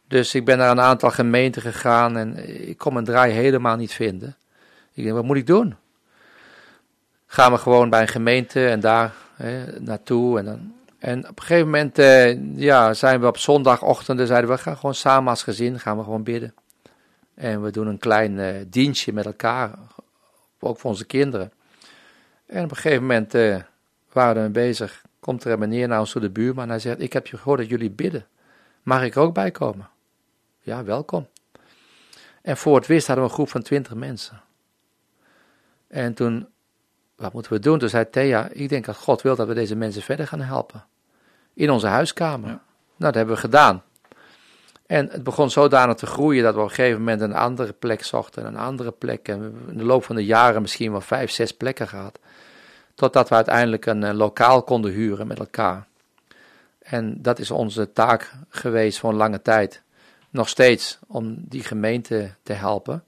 Dus ik ben naar een aantal gemeenten gegaan en ik kon mijn draai helemaal niet vinden. Ik denk, wat moet ik doen? Gaan we gewoon bij een gemeente en daar hè, naartoe. En, dan, en op een gegeven moment eh, ja, zijn we op zondagochtenden, zeiden we, we gaan gewoon samen als gezin, gaan we gewoon bidden. En we doen een klein eh, dienstje met elkaar, ook voor onze kinderen. En op een gegeven moment eh, waren we bezig, komt er een meneer naar ons toe, de buurman, en hij zegt, ik heb gehoord dat jullie bidden. Mag ik er ook bij komen? Ja, welkom. En voor het wist hadden we een groep van twintig mensen. En toen, wat moeten we doen? Toen zei Thea, ik denk dat God wil dat we deze mensen verder gaan helpen. In onze huiskamer. Ja. Nou, dat hebben we gedaan. En het begon zodanig te groeien dat we op een gegeven moment een andere plek zochten, een andere plek. En in de loop van de jaren misschien wel vijf, zes plekken gehad. Totdat we uiteindelijk een, eh, lokaal konden huren met elkaar. En dat is onze taak geweest voor een lange tijd. Nog steeds om die gemeente te helpen.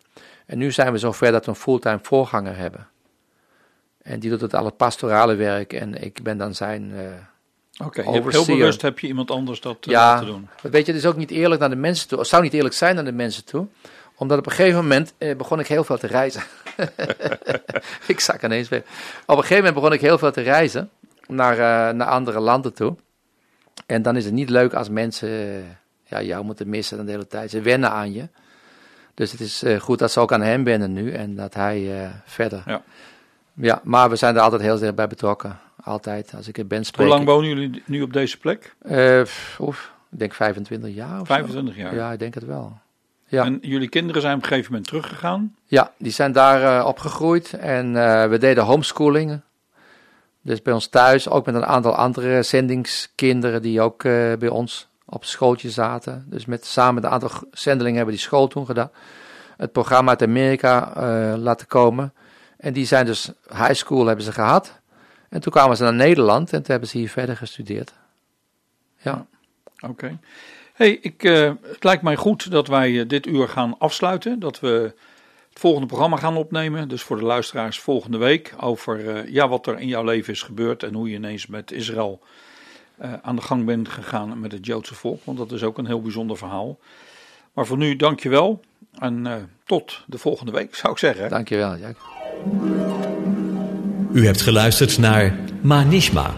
En nu zijn we zover dat we een fulltime voorganger hebben. En die doet het alle pastorale werk en ik ben dan zijn, eh, Oké, heel bewust heb je iemand anders dat eh, Ja, laten doen. weet je, het is ook niet eerlijk naar de mensen toe. Het zou niet eerlijk zijn naar de mensen toe. Omdat op een gegeven moment begon ik heel veel te reizen. ik zak ineens weer. Op een gegeven moment begon ik heel veel te reizen naar, eh, naar andere landen toe. En dan is het niet leuk als mensen eh, ja, jou moeten missen de hele tijd. Ze wennen aan je. Dus het is eh, goed dat ze ook aan hem wennen nu en dat hij verder. Ja. ja, maar we zijn er altijd heel erg bij betrokken. Altijd, als ik er ben Hoe spreek lang wonen jullie nu op deze plek? oef, ik denk 25 jaar of zo. 25 jaar. Ja, ik denk het wel. Ja. En jullie kinderen zijn op een gegeven moment teruggegaan. Ja, die zijn daar eh, opgegroeid en eh, we deden homeschooling. Dus bij ons thuis, ook met een aantal andere zendingskinderen die ook eh, bij ons op schooltje zaten. Dus met samen met een aantal zendelingen hebben die school toen gedaan. Het programma uit Amerika laten komen. En die zijn dus high school hebben ze gehad. En toen kwamen ze naar Nederland en toen hebben ze hier verder gestudeerd. Ja. Oké. Hey, ik, eh, het lijkt mij goed dat wij eh, dit uur gaan afsluiten. Dat we het volgende programma gaan opnemen. Dus voor de luisteraars volgende week. Over eh, ja, wat er in jouw leven is gebeurd. En hoe je ineens met Israël eh, aan de gang bent gegaan met het Joodse volk. Want dat is ook een heel bijzonder verhaal. Maar voor nu, dankjewel. En eh, tot de volgende week, zou ik zeggen. Dankjewel, Jack. U hebt geluisterd naar Manishma.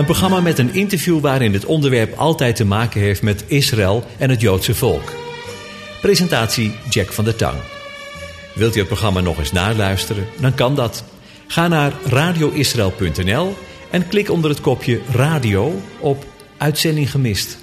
Een programma met een interview waarin het onderwerp altijd te maken heeft met Israël en het Joodse volk. Presentatie Jack van der Tang. Wilt u het programma nog eens naluisteren? Dan kan dat. Ga naar radioisrael.nl en klik onder het kopje radio op Uitzending gemist.